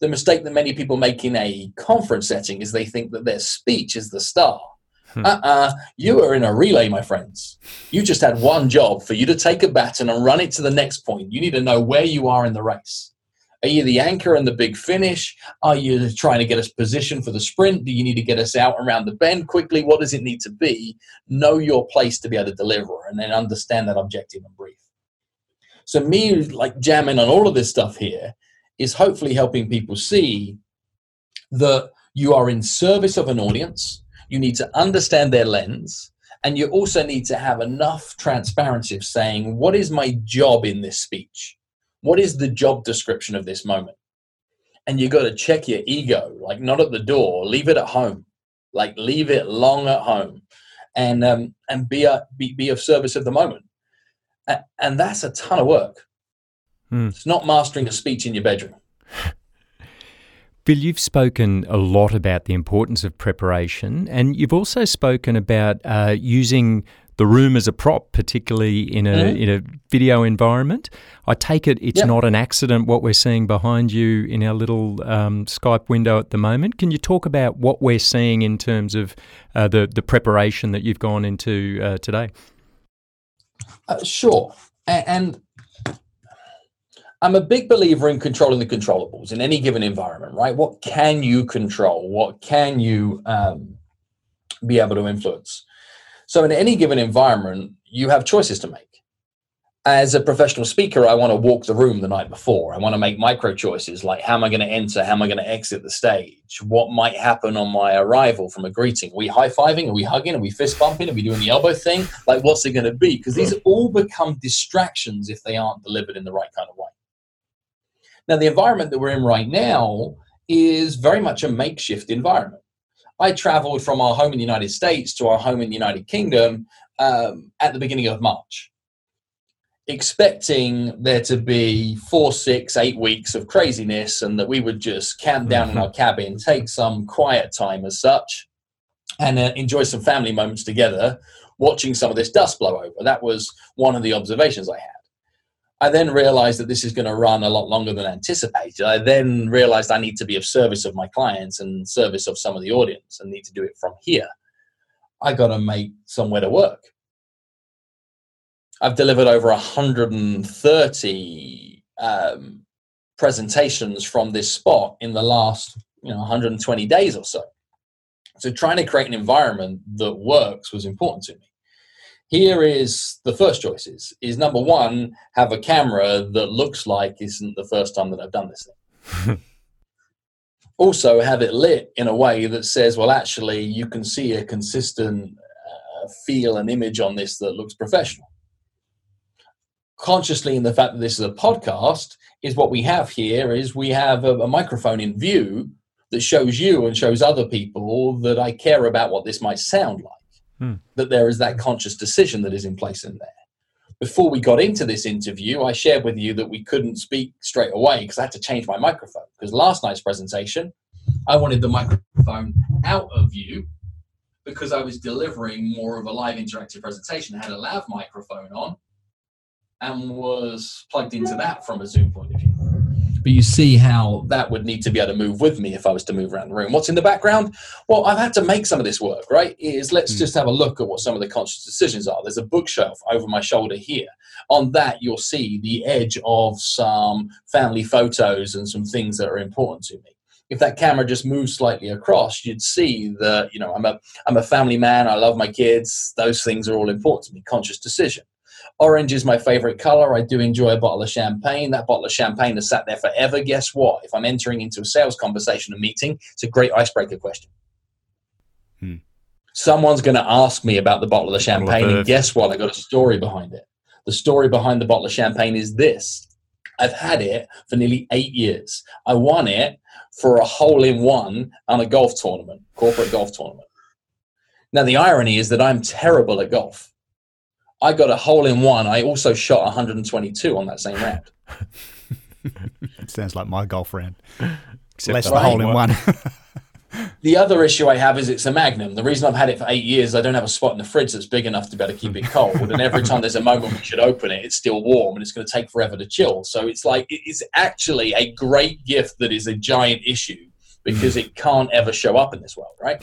Speaker 4: The mistake that many people make in a conference setting is they think that their speech is the star. Hmm. Uh-uh. You are in a relay, my friends. You just had one job for you to take a baton and run it to the next point. You need to know where you are in the race. Are you the anchor in the big finish? Are you trying to get us positioned for the sprint? Do you need to get us out around the bend quickly? What does it need to be? Know your place to be able to deliver and then understand that objective and brief. So, me like jamming on all of this stuff here is hopefully helping people see that you are in service of an audience you need to understand their lens and you also need to have enough transparency of saying what is my job in this speech? What is the job description of this moment? And you got to check your ego like not at the door leave it at home. Like leave it long at home and um, and be a be, be of service of the moment. And that's a ton of work. Hmm. it's not mastering a speech in your bedroom
Speaker 2: Phil, you've spoken a lot about the importance of preparation, and you've also spoken about uh, using the room as a prop, particularly in a mm-hmm. in a video environment. I take it it's yep. not an accident what we're seeing behind you in our little um, Skype window at the moment. Can you talk about what we're seeing in terms of uh, the the preparation that you've gone into uh, today?
Speaker 4: Uh, sure, and I'm a big believer in controlling the controllables in any given environment, right? What can you control? What can you um, be able to influence? So, in any given environment, you have choices to make. As a professional speaker, I want to walk the room the night before. I want to make micro choices like how am I going to enter? How am I going to exit the stage? What might happen on my arrival from a greeting? Are we high fiving? Are we hugging? Are we fist bumping? Are we doing the elbow thing? Like, what's it going to be? Because these all become distractions if they aren't delivered in the right kind of way. Now, the environment that we're in right now is very much a makeshift environment. I traveled from our home in the United States to our home in the United Kingdom um, at the beginning of March, expecting there to be four, six, eight weeks of craziness and that we would just camp down in mm-hmm. our cabin, take some quiet time as such, and uh, enjoy some family moments together watching some of this dust blow over. That was one of the observations I had. I then realized that this is going to run a lot longer than anticipated. I then realized I need to be of service of my clients and service of some of the audience and need to do it from here. I got to make somewhere to work. I've delivered over 130 um, presentations from this spot in the last you know 120 days or so. So trying to create an environment that works was important to me here is the first choices is number one have a camera that looks like isn't the first time that i've done this thing. Also have it lit in a way that says well actually you can see a consistent uh, feel and image on this that looks professional. Consciously in the fact that this is a podcast is what we have here is we have a, a microphone in view that shows you and shows other people that i care about what this might sound like Hmm. that there is that conscious decision that is in place in there. Before we got into this interview, I shared with you that we couldn't speak straight away because I had to change my microphone. Because last night's presentation, I wanted the microphone out of you because I was delivering more of a live interactive presentation. I had a lav microphone on, and was plugged into that from a Zoom point of view. But you see how that would need to be able to move with me if I was to move around the room. What's in the background? Well, I've had to make some of this work, right? Is let's mm. just have a look at what some of the conscious decisions are. There's a bookshelf over my shoulder here. On that, you'll see the edge of some family photos and some things that are important to me if that camera just moves slightly across, you'd see that you know I'm a I'm a family man. I love my kids. Those things are all important to me. Conscious decision. Orange is my favorite color. I do enjoy a bottle of champagne. That bottle of champagne has sat there forever. Guess what? If I'm entering into a sales conversation, a meeting, it's a great icebreaker question. Hmm. Someone's going to ask me about the bottle of the champagne, and guess what? I got a story behind it. The story behind the bottle of champagne is this I've had it for nearly eight years. I won it for a hole in one on a golf tournament, corporate golf tournament. Now, the irony is that I'm terrible at golf. I got a hole in one. I also shot 122 on that same round.
Speaker 3: It sounds like my golf round. Except Less the hole in one.
Speaker 4: The other issue I have is it's a Magnum. The reason I've had it for eight years, I don't have a spot in the fridge that's big enough to be able to keep it cold. and every time there's a moment we should open it, it's still warm and it's going to take forever to chill. So it's like, it's actually a great gift that is a giant issue because it can't ever show up in this world, right?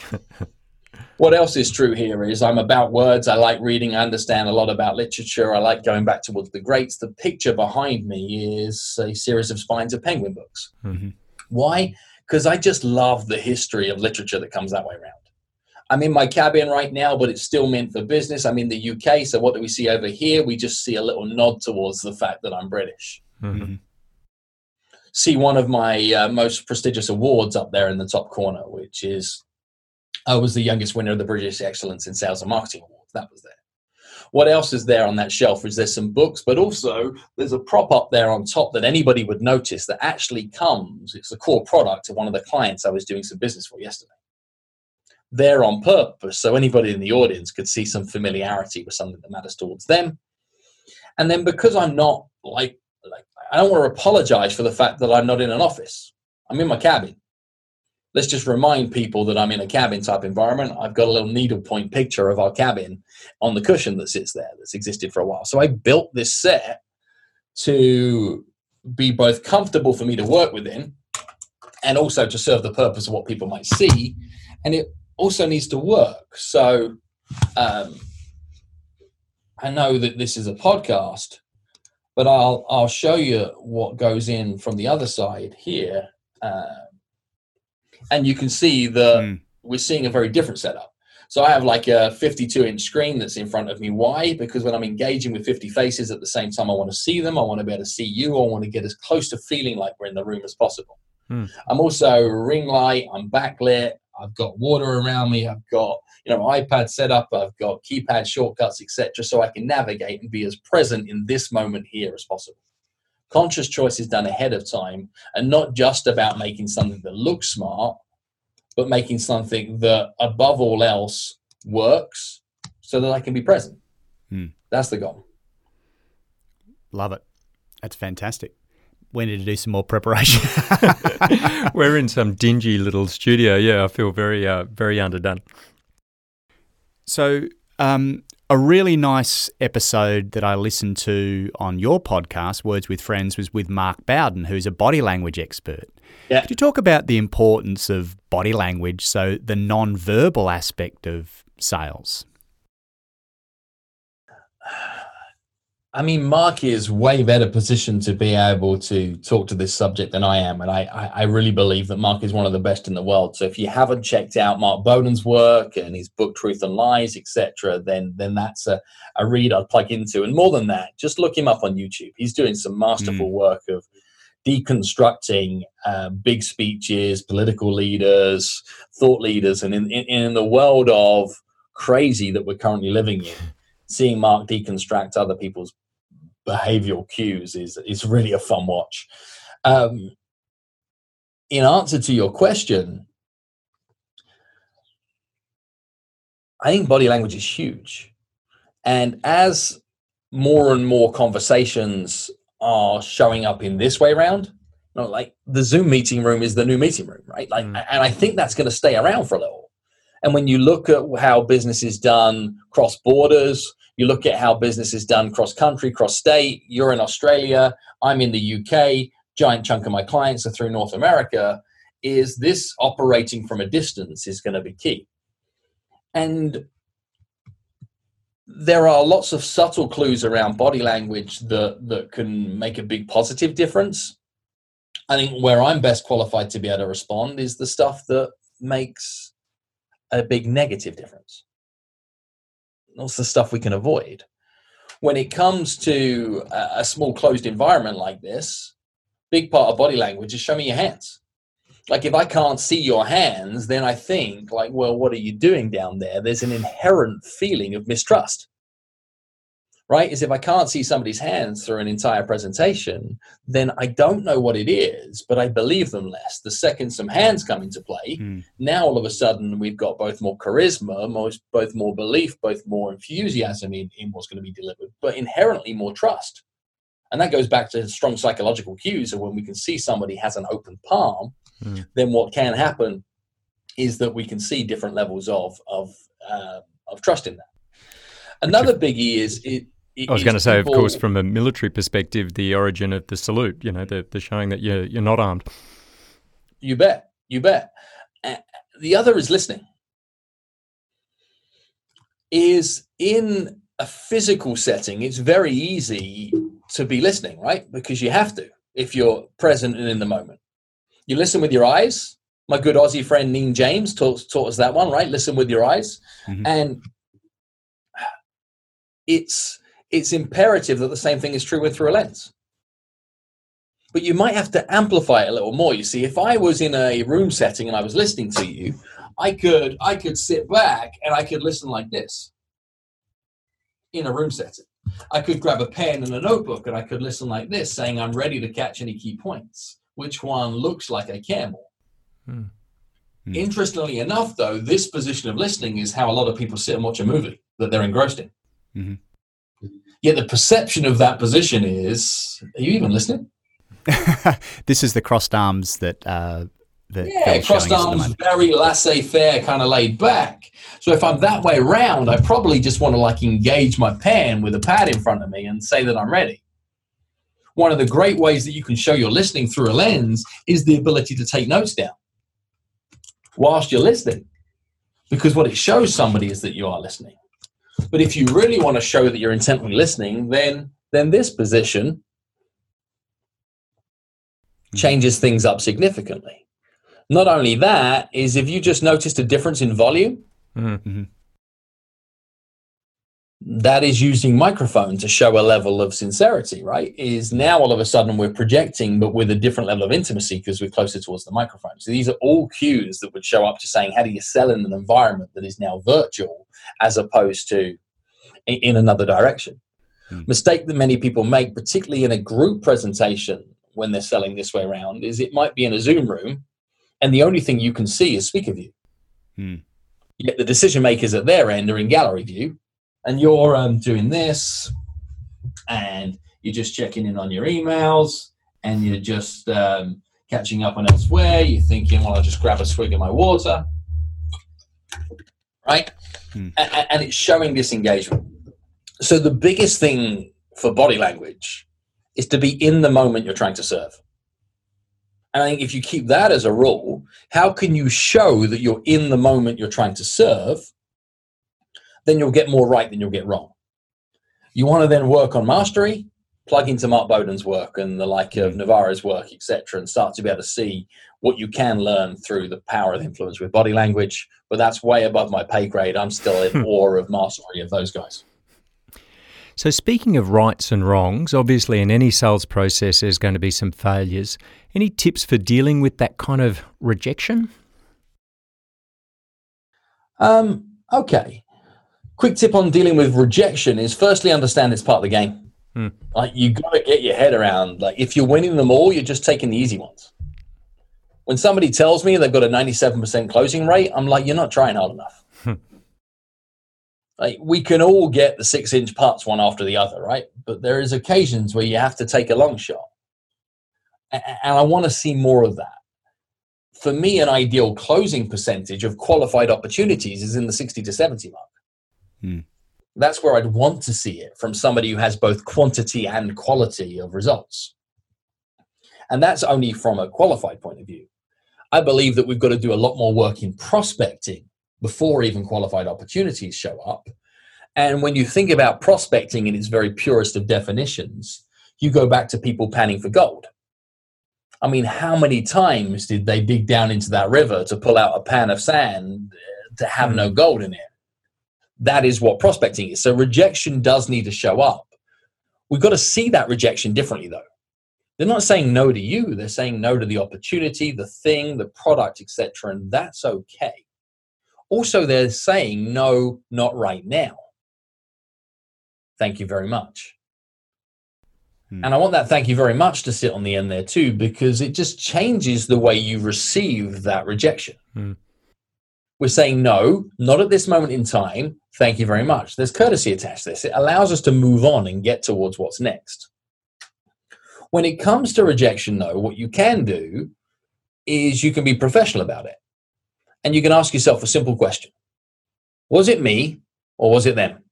Speaker 4: What else is true here is I'm about words. I like reading. I understand a lot about literature. I like going back towards the greats. The picture behind me is a series of spines of penguin books. Mm-hmm. Why? because I just love the history of literature that comes that way around. I'm in my cabin right now, but it's still meant for business. I'm in the UK, so what do we see over here? We just see a little nod towards the fact that I'm British. Mm-hmm. See one of my uh, most prestigious awards up there in the top corner, which is I was the youngest winner of the British Excellence in Sales and Marketing Awards. That was there. What else is there on that shelf? Is there some books, but also there's a prop up there on top that anybody would notice that actually comes. It's the core product of one of the clients I was doing some business for yesterday. There on purpose, so anybody in the audience could see some familiarity with something that matters towards them. And then because I'm not like like I don't want to apologize for the fact that I'm not in an office. I'm in my cabin let's just remind people that I'm in a cabin type environment. I've got a little needlepoint picture of our cabin on the cushion that sits there that's existed for a while. So I built this set to be both comfortable for me to work within and also to serve the purpose of what people might see. And it also needs to work. So um, I know that this is a podcast, but I'll I'll show you what goes in from the other side here. Uh, and you can see the mm. we're seeing a very different setup. So I have like a 52 inch screen that's in front of me. Why? Because when I'm engaging with 50 faces at the same time, I want to see them. I want to be able to see you. I want to get as close to feeling like we're in the room as possible. Mm. I'm also ring light. I'm backlit. I've got water around me. I've got you know iPad set up. I've got keypad shortcuts, etc. So I can navigate and be as present in this moment here as possible conscious choice is done ahead of time and not just about making something that looks smart, but making something that above all else works so that I can be present. Hmm. That's the goal.
Speaker 3: Love it. That's fantastic. We need to do some more preparation.
Speaker 2: We're in some dingy little studio. Yeah, I feel very, uh, very underdone.
Speaker 3: So, um, a really nice episode that I listened to on your podcast, Words with Friends, was with Mark Bowden, who's a body language expert. Yeah. Could you talk about the importance of body language, so the non-verbal aspect of sales?
Speaker 4: I mean, Mark is way better positioned to be able to talk to this subject than I am, and I, I, really believe that Mark is one of the best in the world. So if you haven't checked out Mark Bowden's work and his book Truth and Lies, etc., then then that's a, a read I'd plug into. And more than that, just look him up on YouTube. He's doing some masterful mm. work of deconstructing uh, big speeches, political leaders, thought leaders, and in, in, in the world of crazy that we're currently living in seeing Mark deconstruct other people's behavioral cues is is really a fun watch. Um, in answer to your question, I think body language is huge, and as more and more conversations are showing up in this way around, you know, like the Zoom meeting room is the new meeting room, right? Like, mm. and I think that's going to stay around for a little And when you look at how business is done cross borders, you look at how business is done cross country, cross state, you're in Australia, I'm in the UK, giant chunk of my clients are through North America, is this operating from a distance is going to be key. And there are lots of subtle clues around body language that, that can make a big positive difference. I think where I'm best qualified to be able to respond is the stuff that makes a big negative difference. That's the stuff we can avoid. When it comes to a, a small closed environment like this, big part of body language is show me your hands like if I can't see your hands, then I think like, well, what are you doing down there? There's an inherent feeling of mistrust. Right? Is if I can't see somebody's hands through an entire presentation, then I don't know what it is, but I believe them less. The second some hands come into play, mm. now all of a sudden we've got both more charisma, most, both more belief, both more enthusiasm in, in what's going to be delivered, but inherently more trust. And that goes back to strong psychological cues of when we can see somebody has an open palm, mm. then what can happen is that we can see different levels of of uh, of trust in that. Another biggie is it.
Speaker 2: I was going to say, people, of course, from a military perspective, the origin of the salute. You know, the, the showing that you're you're not armed.
Speaker 4: You bet. You bet. Uh, the other is listening. Is in a physical setting, it's very easy to be listening, right? Because you have to if you're present and in the moment. You listen with your eyes. My good Aussie friend Neen James taught, taught us that one, right? Listen with your eyes. Mm-hmm. And it's it's imperative that the same thing is true with through a lens. But you might have to amplify it a little more. You see, if I was in a room setting and I was listening to you, I could I could sit back and I could listen like this in a room setting. I could grab a pen and a notebook and I could listen like this, saying I'm ready to catch any key points which one looks like a camel. Hmm. Hmm. Interestingly enough, though, this position of listening is how a lot of people sit and watch a movie that they're engrossed in. Mm-hmm. Yet the perception of that position is are you even listening?
Speaker 3: this is the crossed arms that. Uh, that
Speaker 4: yeah, crossed arms, very laissez faire, kind of laid back. So if I'm that way around, I probably just want to like engage my pen with a pad in front of me and say that I'm ready one of the great ways that you can show you're listening through a lens is the ability to take notes down whilst you're listening. Because what it shows somebody is that you are listening. But if you really want to show that you're intently listening, then then this position changes things up significantly. Not only that, is if you just noticed a difference in volume, mm-hmm that is using microphone to show a level of sincerity, right? Is now all of a sudden we're projecting, but with a different level of intimacy because we're closer towards the microphone. So these are all cues that would show up to saying, how do you sell in an environment that is now virtual as opposed to in another direction? Hmm. Mistake that many people make, particularly in a group presentation when they're selling this way around, is it might be in a Zoom room and the only thing you can see is speaker view. Hmm. Yet the decision makers at their end are in gallery view and you're um, doing this and you're just checking in on your emails and you're just um, catching up on elsewhere. You're thinking, well, I'll just grab a swig of my water. Right? Hmm. And, and it's showing this engagement. So the biggest thing for body language is to be in the moment you're trying to serve. And I think if you keep that as a rule, how can you show that you're in the moment you're trying to serve then you'll get more right than you'll get wrong. You want to then work on mastery, plug into Mark Bowden's work and the like of Navarro's work, etc., and start to be able to see what you can learn through the power of influence with body language. But that's way above my pay grade. I'm still in awe of mastery of those guys.
Speaker 2: So, speaking of rights and wrongs, obviously in any sales process there's going to be some failures. Any tips for dealing with that kind of rejection?
Speaker 4: Um, okay quick tip on dealing with rejection is firstly understand it's part of the game. Hmm. Like you got to get your head around. Like if you're winning them all, you're just taking the easy ones. When somebody tells me they've got a 97% closing rate, I'm like, you're not trying hard enough. Hmm. like we can all get the six inch putts one after the other, right? But there is occasions where you have to take a long shot, and I want to see more of that. for me, an ideal closing percentage of qualified opportunities is in the 60 to 70 mark. Hmm. That's where I'd want to see it from somebody who has both quantity and quality of results. And that's only from a qualified point of view. I believe that we've got to do a lot more work in prospecting before even qualified opportunities show up. And when you think about prospecting in its very purest of definitions, you go back to people panning for gold. I mean, how many times did they dig down into that river to pull out a pan of sand uh, to have no hmm. gold in it? That is what prospecting is. So rejection does need to show up. We've got to see that rejection differently, though. They're not saying no to you, they're saying no to the opportunity, the thing, the product, etc. And that's okay. Also, they're saying no, not right now. Thank you very much. Hmm. And I want that thank you very much to sit on the end there too, because it just changes the way you receive that rejection. Hmm. We're saying no, not at this moment in time. Thank you very much. There's courtesy attached to this. It allows us to move on and get towards what's next. When it comes to rejection, though, what you can do is you can be professional about it. And you can ask yourself a simple question Was it me or was it them?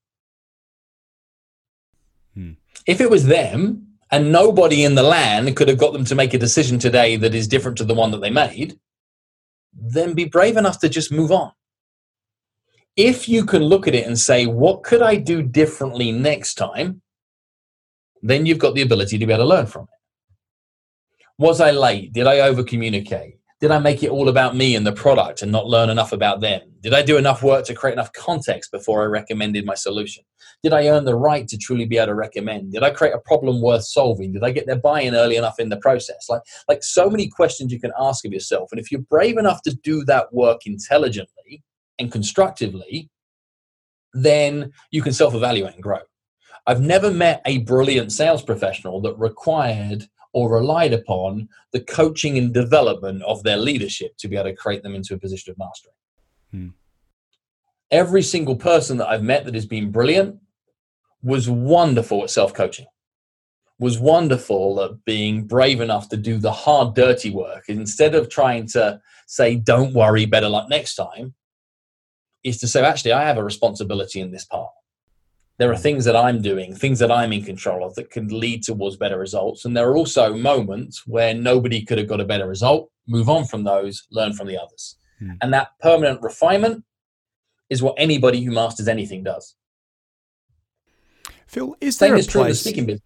Speaker 4: Hmm. If it was them, and nobody in the land could have got them to make a decision today that is different to the one that they made, then be brave enough to just move on. If you can look at it and say, what could I do differently next time? Then you've got the ability to be able to learn from it. Was I late? Did I over communicate? Did I make it all about me and the product and not learn enough about them? Did I do enough work to create enough context before I recommended my solution? Did I earn the right to truly be able to recommend? Did I create a problem worth solving? Did I get their buy-in early enough in the process? Like, like so many questions you can ask of yourself. And if you're brave enough to do that work intelligently and constructively, then you can self-evaluate and grow. I've never met a brilliant sales professional that required or relied upon the coaching and development of their leadership to be able to create them into a position of mastery. Hmm. Every single person that I've met that has been brilliant was wonderful at self coaching, was wonderful at being brave enough to do the hard, dirty work. Instead of trying to say, don't worry, better luck next time, is to say, actually, I have a responsibility in this part. There are things that I'm doing, things that I'm in control of that can lead towards better results. And there are also moments where nobody could have got a better result. Move on from those, learn from the others. Hmm. And that permanent refinement is what anybody who masters anything does.
Speaker 3: Phil, is Same there a place? The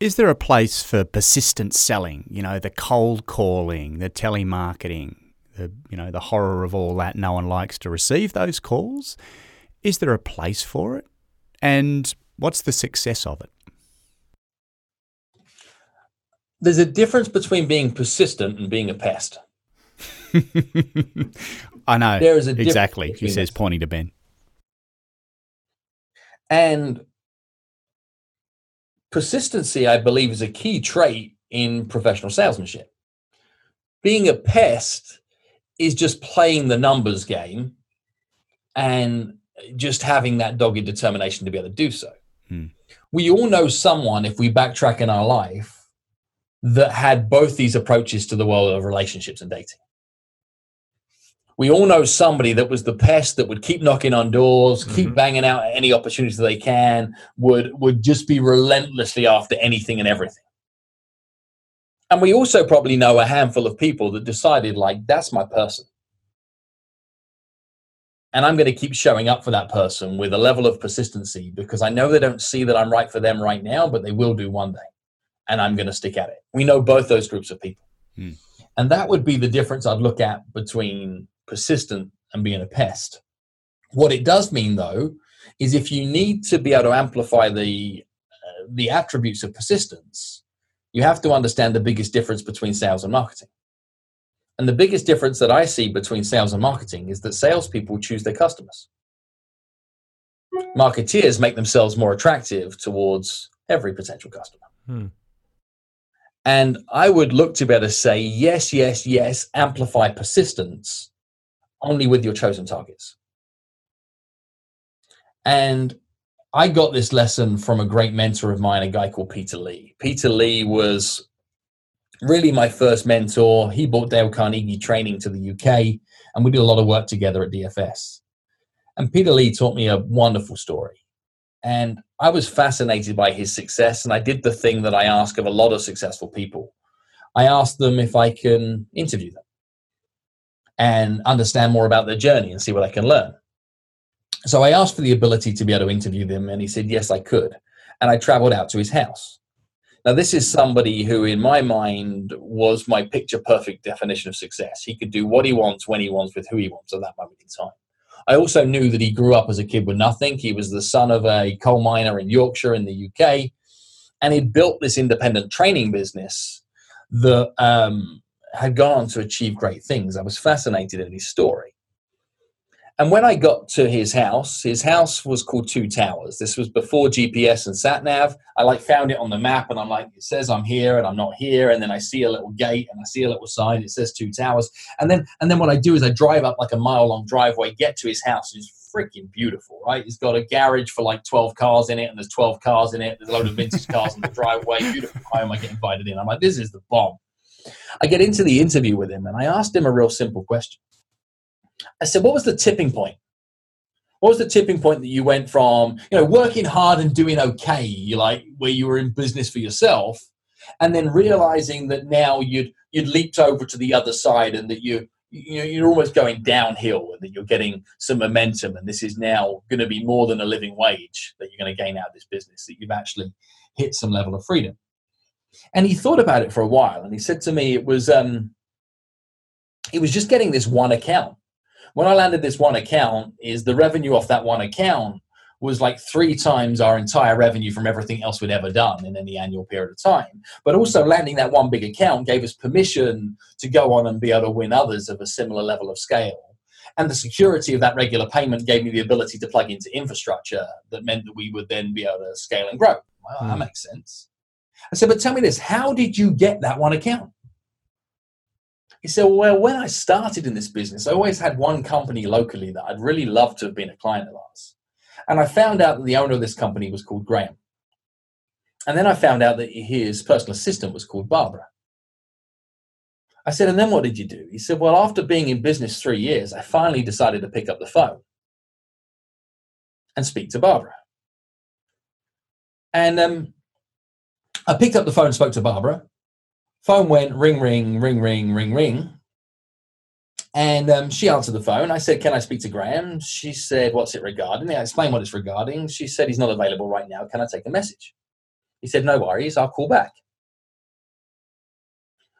Speaker 3: is there a place for persistent selling? You know, the cold calling, the telemarketing, the you know the horror of all that. No one likes to receive those calls. Is there a place for it? And what's the success of it?
Speaker 4: There's a difference between being persistent and being a pest.
Speaker 3: I know. There is a exactly. He says, pointing to Ben.
Speaker 4: And persistency, I believe, is a key trait in professional salesmanship. Being a pest is just playing the numbers game and just having that dogged determination to be able to do so. Hmm. We all know someone, if we backtrack in our life, that had both these approaches to the world of relationships and dating we all know somebody that was the pest that would keep knocking on doors, mm-hmm. keep banging out any opportunity they can, would would just be relentlessly after anything and everything. And we also probably know a handful of people that decided like that's my person. And I'm going to keep showing up for that person with a level of persistency because I know they don't see that I'm right for them right now, but they will do one day. And I'm going to stick at it. We know both those groups of people. Hmm. And that would be the difference I'd look at between persistent and being a pest. What it does mean, though, is if you need to be able to amplify the uh, the attributes of persistence, you have to understand the biggest difference between sales and marketing. And the biggest difference that I see between sales and marketing is that salespeople choose their customers. Marketeers make themselves more attractive towards every potential customer. Hmm. And I would look to be able to say, yes, yes, yes, amplify persistence only with your chosen targets. And I got this lesson from a great mentor of mine, a guy called Peter Lee. Peter Lee was really my first mentor. He brought Dale Carnegie training to the UK, and we did a lot of work together at DFS. And Peter Lee taught me a wonderful story. And I was fascinated by his success, and I did the thing that I ask of a lot of successful people. I asked them if I can interview them and understand more about their journey and see what I can learn. So I asked for the ability to be able to interview them, and he said, Yes, I could. And I traveled out to his house. Now, this is somebody who, in my mind, was my picture perfect definition of success. He could do what he wants, when he wants, with who he wants at that moment in time. I also knew that he grew up as a kid with nothing. He was the son of a coal miner in Yorkshire in the UK, and he built this independent training business that um, had gone on to achieve great things. I was fascinated in his story. And when I got to his house, his house was called Two Towers. This was before GPS and sat nav. I like found it on the map, and I'm like, it says I'm here, and I'm not here. And then I see a little gate, and I see a little sign. It says Two Towers. And then, and then what I do is I drive up like a mile long driveway, get to his house. It's freaking beautiful, right? He's got a garage for like 12 cars in it, and there's 12 cars in it. There's a load of vintage cars in the driveway. Beautiful home. I get invited in. I'm like, this is the bomb. I get into the interview with him, and I asked him a real simple question. I said, what was the tipping point? What was the tipping point that you went from, you know, working hard and doing okay, you like where you were in business for yourself, and then realizing that now you'd you'd leaped over to the other side and that you you know, you're almost going downhill and that you're getting some momentum and this is now going to be more than a living wage that you're going to gain out of this business that you've actually hit some level of freedom and he thought about it for a while and he said to me it was um it was just getting this one account when I landed this one account, is the revenue off that one account was like three times our entire revenue from everything else we'd ever done in any annual period of time. But also landing that one big account gave us permission to go on and be able to win others of a similar level of scale. And the security of that regular payment gave me the ability to plug into infrastructure that meant that we would then be able to scale and grow. Well, mm. that hmm. makes sense. I said, but tell me this, how did you get that one account? He said, Well, when I started in this business, I always had one company locally that I'd really loved to have been a client of ours. And I found out that the owner of this company was called Graham. And then I found out that his personal assistant was called Barbara. I said, And then what did you do? He said, Well, after being in business three years, I finally decided to pick up the phone and speak to Barbara. And um, I picked up the phone and spoke to Barbara. Phone went ring, ring, ring, ring, ring, ring. And um, she answered the phone. I said, Can I speak to Graham? She said, What's it regarding? I explained what it's regarding. She said, He's not available right now. Can I take a message? He said, No worries. I'll call back.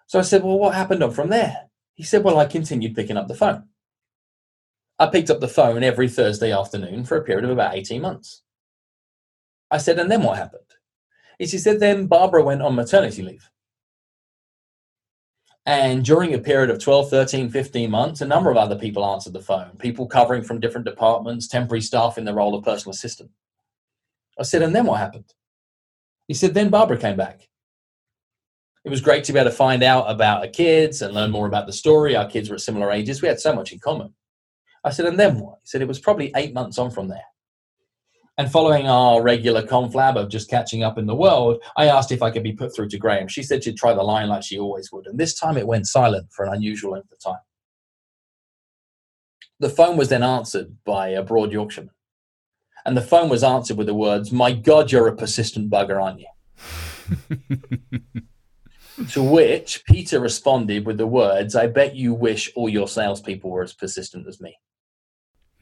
Speaker 4: So I said, Well, what happened from there? He said, Well, I continued picking up the phone. I picked up the phone every Thursday afternoon for a period of about 18 months. I said, And then what happened? He said, Then Barbara went on maternity leave. And during a period of 12, 13, 15 months, a number of other people answered the phone, people covering from different departments, temporary staff in the role of personal assistant. I said, and then what happened? He said, then Barbara came back. It was great to be able to find out about our kids and learn more about the story. Our kids were at similar ages. We had so much in common. I said, and then what? He said, it was probably eight months on from there. And following our regular conflab of just catching up in the world, I asked if I could be put through to Graham. She said she'd try the line like she always would. And this time it went silent for an unusual length of time. The phone was then answered by a broad Yorkshireman. And the phone was answered with the words, My God, you're a persistent bugger, aren't you? to which Peter responded with the words, I bet you wish all your salespeople were as persistent as me.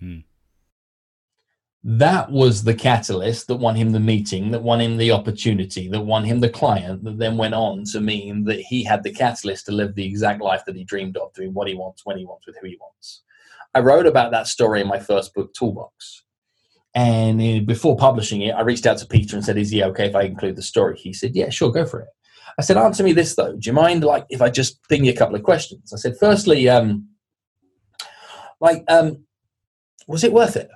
Speaker 4: Hmm that was the catalyst that won him the meeting, that won him the opportunity, that won him the client, that then went on to mean that he had the catalyst to live the exact life that he dreamed of, doing what he wants, when he wants, with who he wants. I wrote about that story in my first book, Toolbox. And before publishing it, I reached out to Peter and said, Is he okay if I include the story? He said, Yeah, sure, go for it. I said, Answer me this though. Do you mind like if I just ping you a couple of questions? I said, firstly, um, like, um, was it worth it?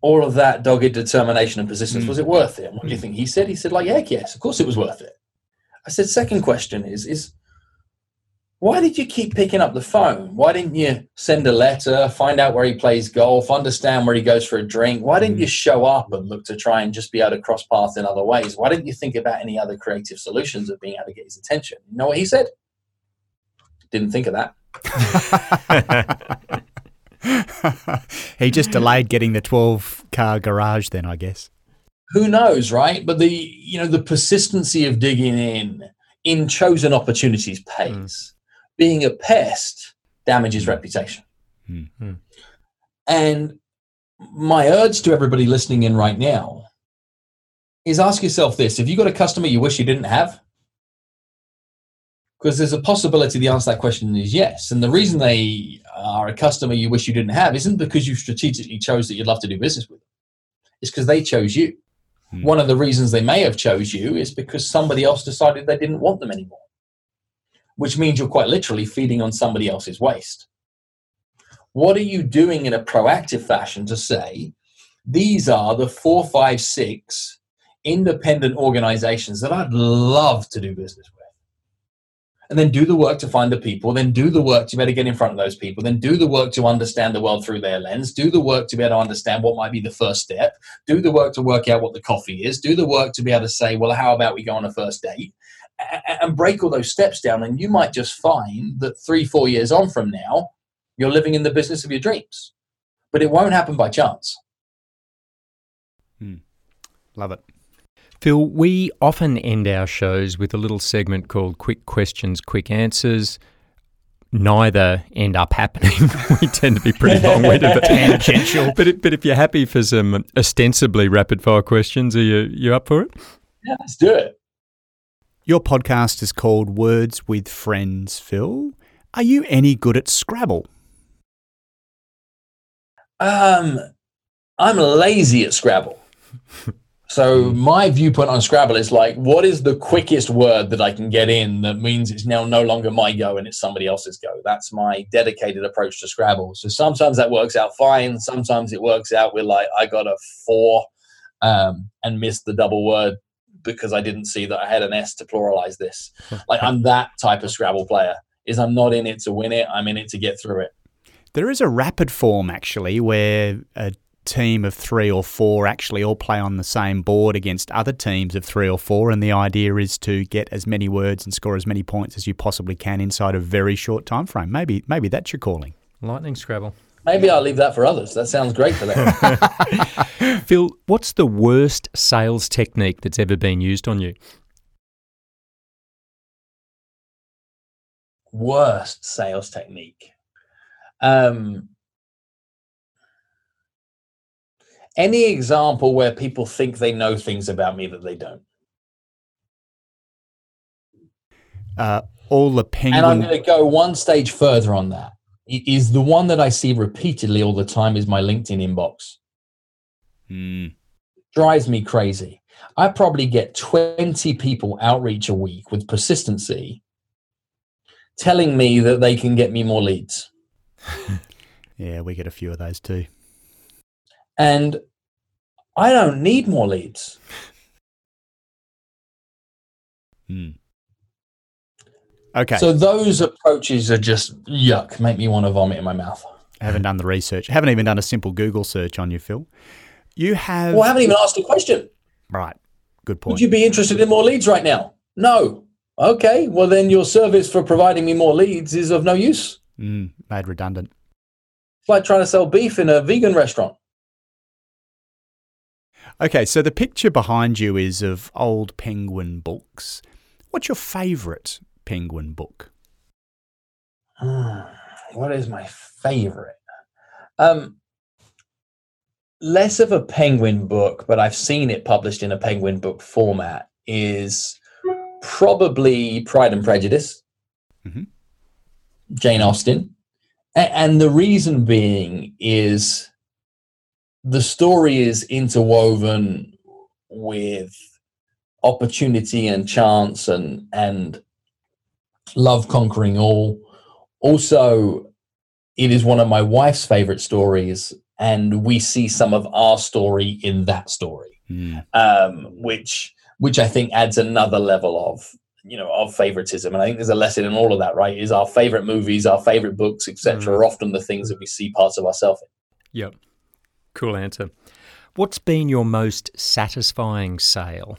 Speaker 4: All of that dogged determination and persistence, mm. was it worth it? what do you think? He said, he said, like, heck yes, of course it was worth it. I said, second question is, is why did you keep picking up the phone? Why didn't you send a letter, find out where he plays golf, understand where he goes for a drink? Why didn't you show up and look to try and just be able to cross paths in other ways? Why didn't you think about any other creative solutions of being able to get his attention? You know what he said? Didn't think of that.
Speaker 3: he just delayed getting the 12 car garage then, I guess.
Speaker 4: Who knows, right? But the you know the persistency of digging in in chosen opportunities pays. Mm. Being a pest damages reputation. Mm. And my urge to everybody listening in right now is ask yourself this: if you got a customer you wish you didn't have? Because there's a possibility the answer to that question is yes. And the reason they are a customer you wish you didn't have isn't because you strategically chose that you'd love to do business with them. It's because they chose you. Hmm. One of the reasons they may have chose you is because somebody else decided they didn't want them anymore. Which means you're quite literally feeding on somebody else's waste. What are you doing in a proactive fashion to say, these are the four, five, six independent organizations that I'd love to do business with? And then do the work to find the people, then do the work to be able to get in front of those people, then do the work to understand the world through their lens, do the work to be able to understand what might be the first step, do the work to work out what the coffee is, do the work to be able to say, well, how about we go on a first date? And break all those steps down, and you might just find that three, four years on from now, you're living in the business of your dreams. But it won't happen by chance.
Speaker 3: Hmm. Love it.
Speaker 2: Phil, we often end our shows with a little segment called Quick Questions, Quick Answers. Neither end up happening. we tend to be pretty long winded, but tangential. But, but if you're happy for some ostensibly rapid fire questions, are you, you up for it?
Speaker 4: Yeah, let's do it.
Speaker 3: Your podcast is called Words with Friends, Phil. Are you any good at Scrabble?
Speaker 4: Um, I'm lazy at Scrabble. So my viewpoint on Scrabble is like, what is the quickest word that I can get in that means it's now no longer my go and it's somebody else's go? That's my dedicated approach to Scrabble. So sometimes that works out fine. Sometimes it works out with like I got a four um, and missed the double word because I didn't see that I had an S to pluralize this. like I'm that type of Scrabble player. Is I'm not in it to win it. I'm in it to get through it.
Speaker 3: There is a rapid form actually where a team of three or four actually all play on the same board against other teams of three or four, and the idea is to get as many words and score as many points as you possibly can inside a very short time frame. Maybe maybe that's your calling.
Speaker 2: Lightning Scrabble.
Speaker 4: Maybe I'll leave that for others. That sounds great for them.
Speaker 2: Phil, what's the worst sales technique that's ever been used on you?
Speaker 4: Worst sales technique. Um, any example where people think they know things about me that they don't?
Speaker 3: Uh, all the penguin.
Speaker 4: And I'm going to go one stage further on that. It is the one that I see repeatedly all the time is my LinkedIn inbox.
Speaker 3: Mm.
Speaker 4: Drives me crazy. I probably get 20 people outreach a week with persistency telling me that they can get me more leads.
Speaker 3: yeah, we get a few of those too.
Speaker 4: And I don't need more leads.
Speaker 3: Hmm. Okay.
Speaker 4: So those approaches are just yuck, make me want to vomit in my mouth.
Speaker 3: I haven't done the research. I haven't even done a simple Google search on you, Phil. You have.
Speaker 4: Well, I haven't even asked a question.
Speaker 3: Right. Good point.
Speaker 4: Would you be interested in more leads right now? No. Okay. Well, then your service for providing me more leads is of no use.
Speaker 3: Mm, made redundant.
Speaker 4: It's like trying to sell beef in a vegan restaurant.
Speaker 3: Okay, so the picture behind you is of old penguin books. What's your favourite penguin book?
Speaker 4: what is my favourite? Um, less of a penguin book, but I've seen it published in a penguin book format. Is probably Pride and Prejudice,
Speaker 3: mm-hmm.
Speaker 4: Jane Austen, and the reason being is the story is interwoven with opportunity and chance and and love conquering all. Also it is one of my wife's favorite stories and we see some of our story in that story
Speaker 3: mm.
Speaker 4: um, which which i think adds another level of you know of favoritism. And i think there's a lesson in all of that right? Is our favorite movies our favorite books etc mm. are often the things that we see parts of ourselves in.
Speaker 2: Yep cool answer. What's been your most satisfying sale?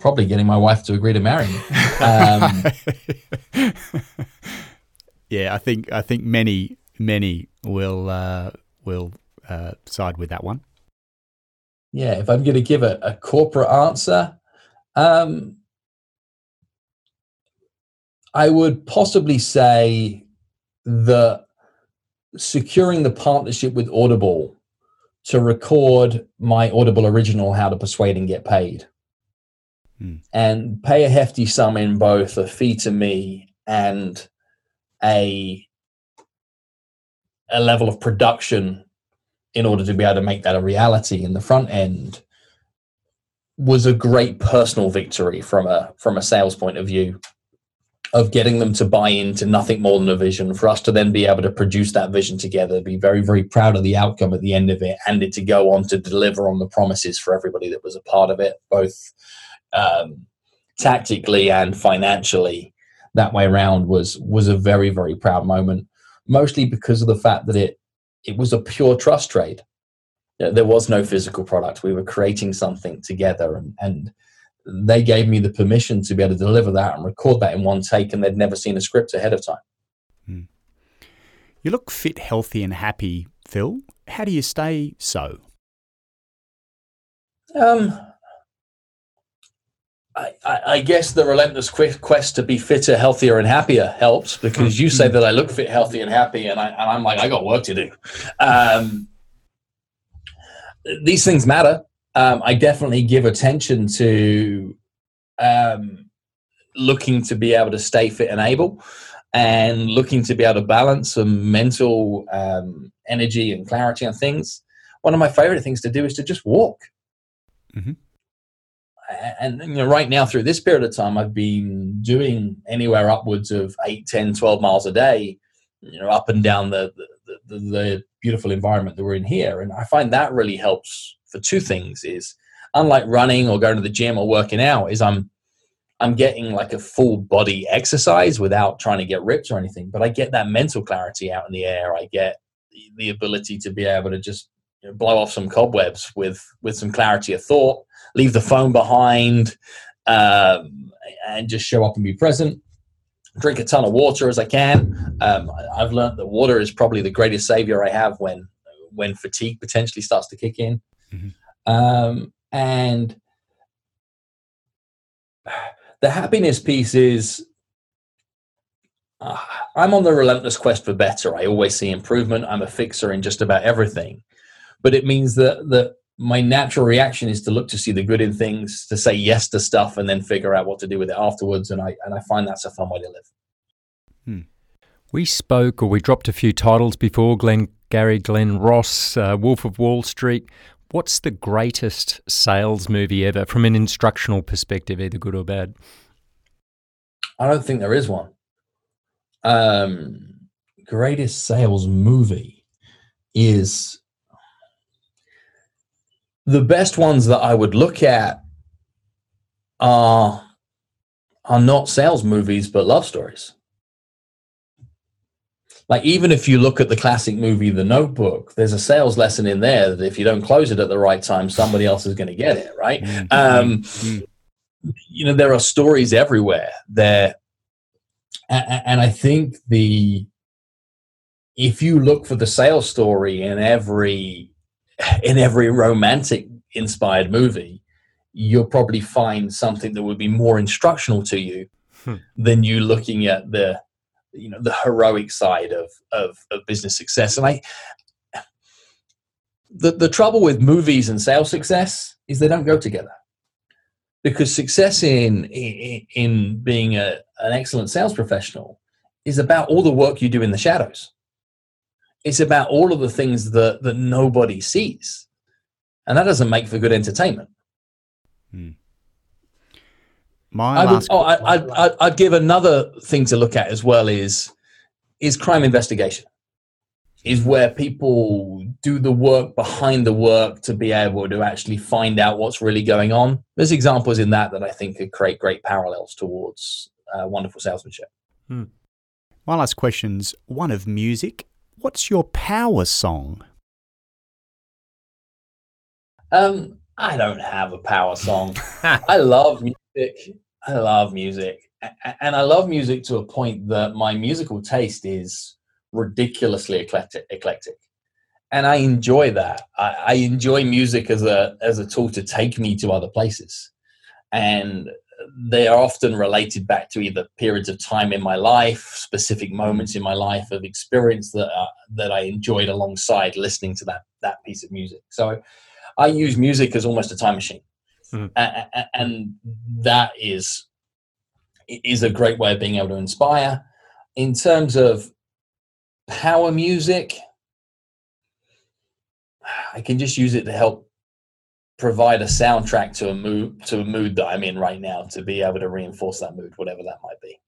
Speaker 4: Probably getting my wife to agree to marry me. Um,
Speaker 3: yeah i think i think many many will uh, will uh, side with that one.
Speaker 4: Yeah, if I'm going to give a, a corporate answer, um, I would possibly say that securing the partnership with Audible to record my Audible original, How to Persuade and Get Paid, hmm. and pay a hefty sum in both a fee to me and a a level of production in order to be able to make that a reality in the front end was a great personal victory from a from a sales point of view of getting them to buy into nothing more than a vision for us to then be able to produce that vision together be very very proud of the outcome at the end of it and it to go on to deliver on the promises for everybody that was a part of it both um, tactically and financially that way around was was a very very proud moment mostly because of the fact that it it was a pure trust trade. There was no physical product. We were creating something together, and, and they gave me the permission to be able to deliver that and record that in one take, and they'd never seen a script ahead of time. Hmm.
Speaker 3: You look fit, healthy, and happy, Phil. How do you stay so?
Speaker 4: Um, I, I, guess the relentless quest to be fitter, healthier, and happier helps because you say that I look fit, healthy, and happy, and, I, and, I, am like, I got work to do. Um, these things matter. Um, I definitely give attention to um, looking to be able to stay fit and able, and looking to be able to balance some mental um, energy and clarity on things. One of my favorite things to do is to just walk. Mm-hmm and you know right now through this period of time i've been doing anywhere upwards of 8 10 12 miles a day you know up and down the the, the, the beautiful environment that we're in here and i find that really helps for two things is unlike running or going to the gym or working out is i'm i'm getting like a full body exercise without trying to get ripped or anything but i get that mental clarity out in the air i get the, ability to be able to just you know, blow off some cobwebs with with some clarity of thought leave the phone behind, um, and just show up and be present. Drink a ton of water as I can. Um, I've learned that water is probably the greatest savior I have when when fatigue potentially starts to kick in. Mm-hmm. Um, and the happiness piece is uh, I'm on the relentless quest for better. I always see improvement. I'm a fixer in just about everything. But it means that that my natural reaction is to look to see the good in things, to say yes to stuff, and then figure out what to do with it afterwards. And I and I find that's a fun way to live.
Speaker 2: Hmm. We spoke, or we dropped a few titles before. Glenn Gary, Glen Ross, uh, Wolf of Wall Street. What's the greatest sales movie ever from an instructional perspective, either good or bad?
Speaker 4: I don't think there is one. Um, greatest sales movie is the best ones that I would look at are are not sales movies but love stories. Like even if you look at the classic movie The Notebook, there's a sales lesson in there that if you don't close it at the right time, somebody else is going to get it, right? Mm-hmm. Um, mm-hmm. You know, there are stories everywhere there, and, and I think the if you look for the sales story in every in every romantic inspired movie, you'll probably find something that would be more instructional to you hmm. than you looking at the you know the heroic side of, of, of business success. And I the, the trouble with movies and sales success is they don't go together because success in in, in being a, an excellent sales professional is about all the work you do in the shadows it's about all of the things that that nobody sees and that doesn't make for good entertainment hmm.
Speaker 3: My
Speaker 4: I would, oh, I, I'd, I'd, I'd give another thing to look at as well is is crime investigation is where people do the work behind the work to be able to actually find out what's really going on. There's examples in that that I think could create great parallels towards uh, wonderful salesmanship.
Speaker 3: Hmm. One last question's one of music. What's your power song?
Speaker 4: Um, I don't have a power song. I love music. I love music, and I love music to a point that my musical taste is ridiculously eclectic. eclectic. And I enjoy that. I, I enjoy music as a as a tool to take me to other places, and they are often related back to either periods of time in my life, specific moments in my life of experience that uh, that I enjoyed alongside listening to that that piece of music. So I use music as almost a time machine, mm. and, and that is is a great way of being able to inspire. In terms of power music, I can just use it to help provide a soundtrack to a mood to a mood that I'm in right now to be able to reinforce that mood, whatever that might be.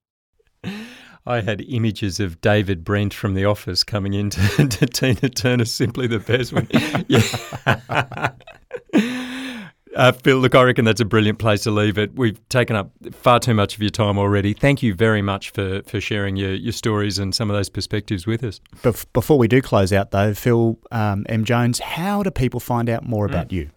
Speaker 2: I had images of David Brent from The Office coming into to Tina Turner, simply the best one. yeah. Uh, Phil, look, I reckon that's a brilliant place to leave it. We've taken up far too much of your time already. Thank you very much for, for sharing your, your stories and some of those perspectives with us.
Speaker 3: Before we do close out, though, Phil um, M. Jones, how do people find out more about mm. you?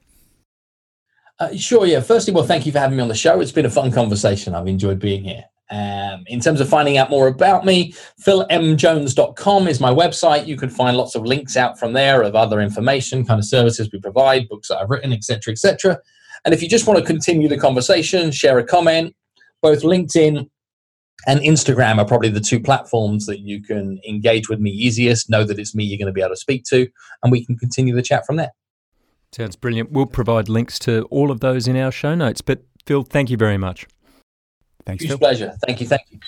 Speaker 4: Uh, sure, yeah. Firstly, well, thank you for having me on the show. It's been a fun conversation. I've enjoyed being here. Um, in terms of finding out more about me, philmjones.com is my website. You can find lots of links out from there of other information, kind of services we provide, books that I've written, etc., etc. And if you just want to continue the conversation, share a comment, both LinkedIn and Instagram are probably the two platforms that you can engage with me easiest. Know that it's me you're going to be able to speak to, and we can continue the chat from there.
Speaker 2: Sounds brilliant. We'll provide links to all of those in our show notes. But Phil, thank you very much.
Speaker 3: Thanks,
Speaker 4: Huge
Speaker 3: Phil.
Speaker 4: pleasure. Thank you. Thank you.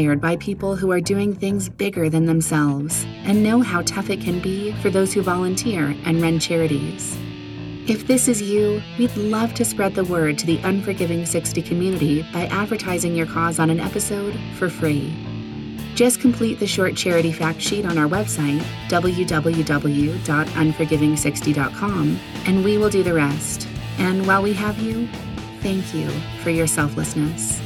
Speaker 1: Inspired by people who are doing things bigger than themselves and know how tough it can be for those who volunteer and run charities. If this is you, we'd love to spread the word to the Unforgiving 60 community by advertising your cause on an episode for free. Just complete the short charity fact sheet on our website, www.unforgiving60.com, and we will do the rest. And while we have you, thank you for your selflessness.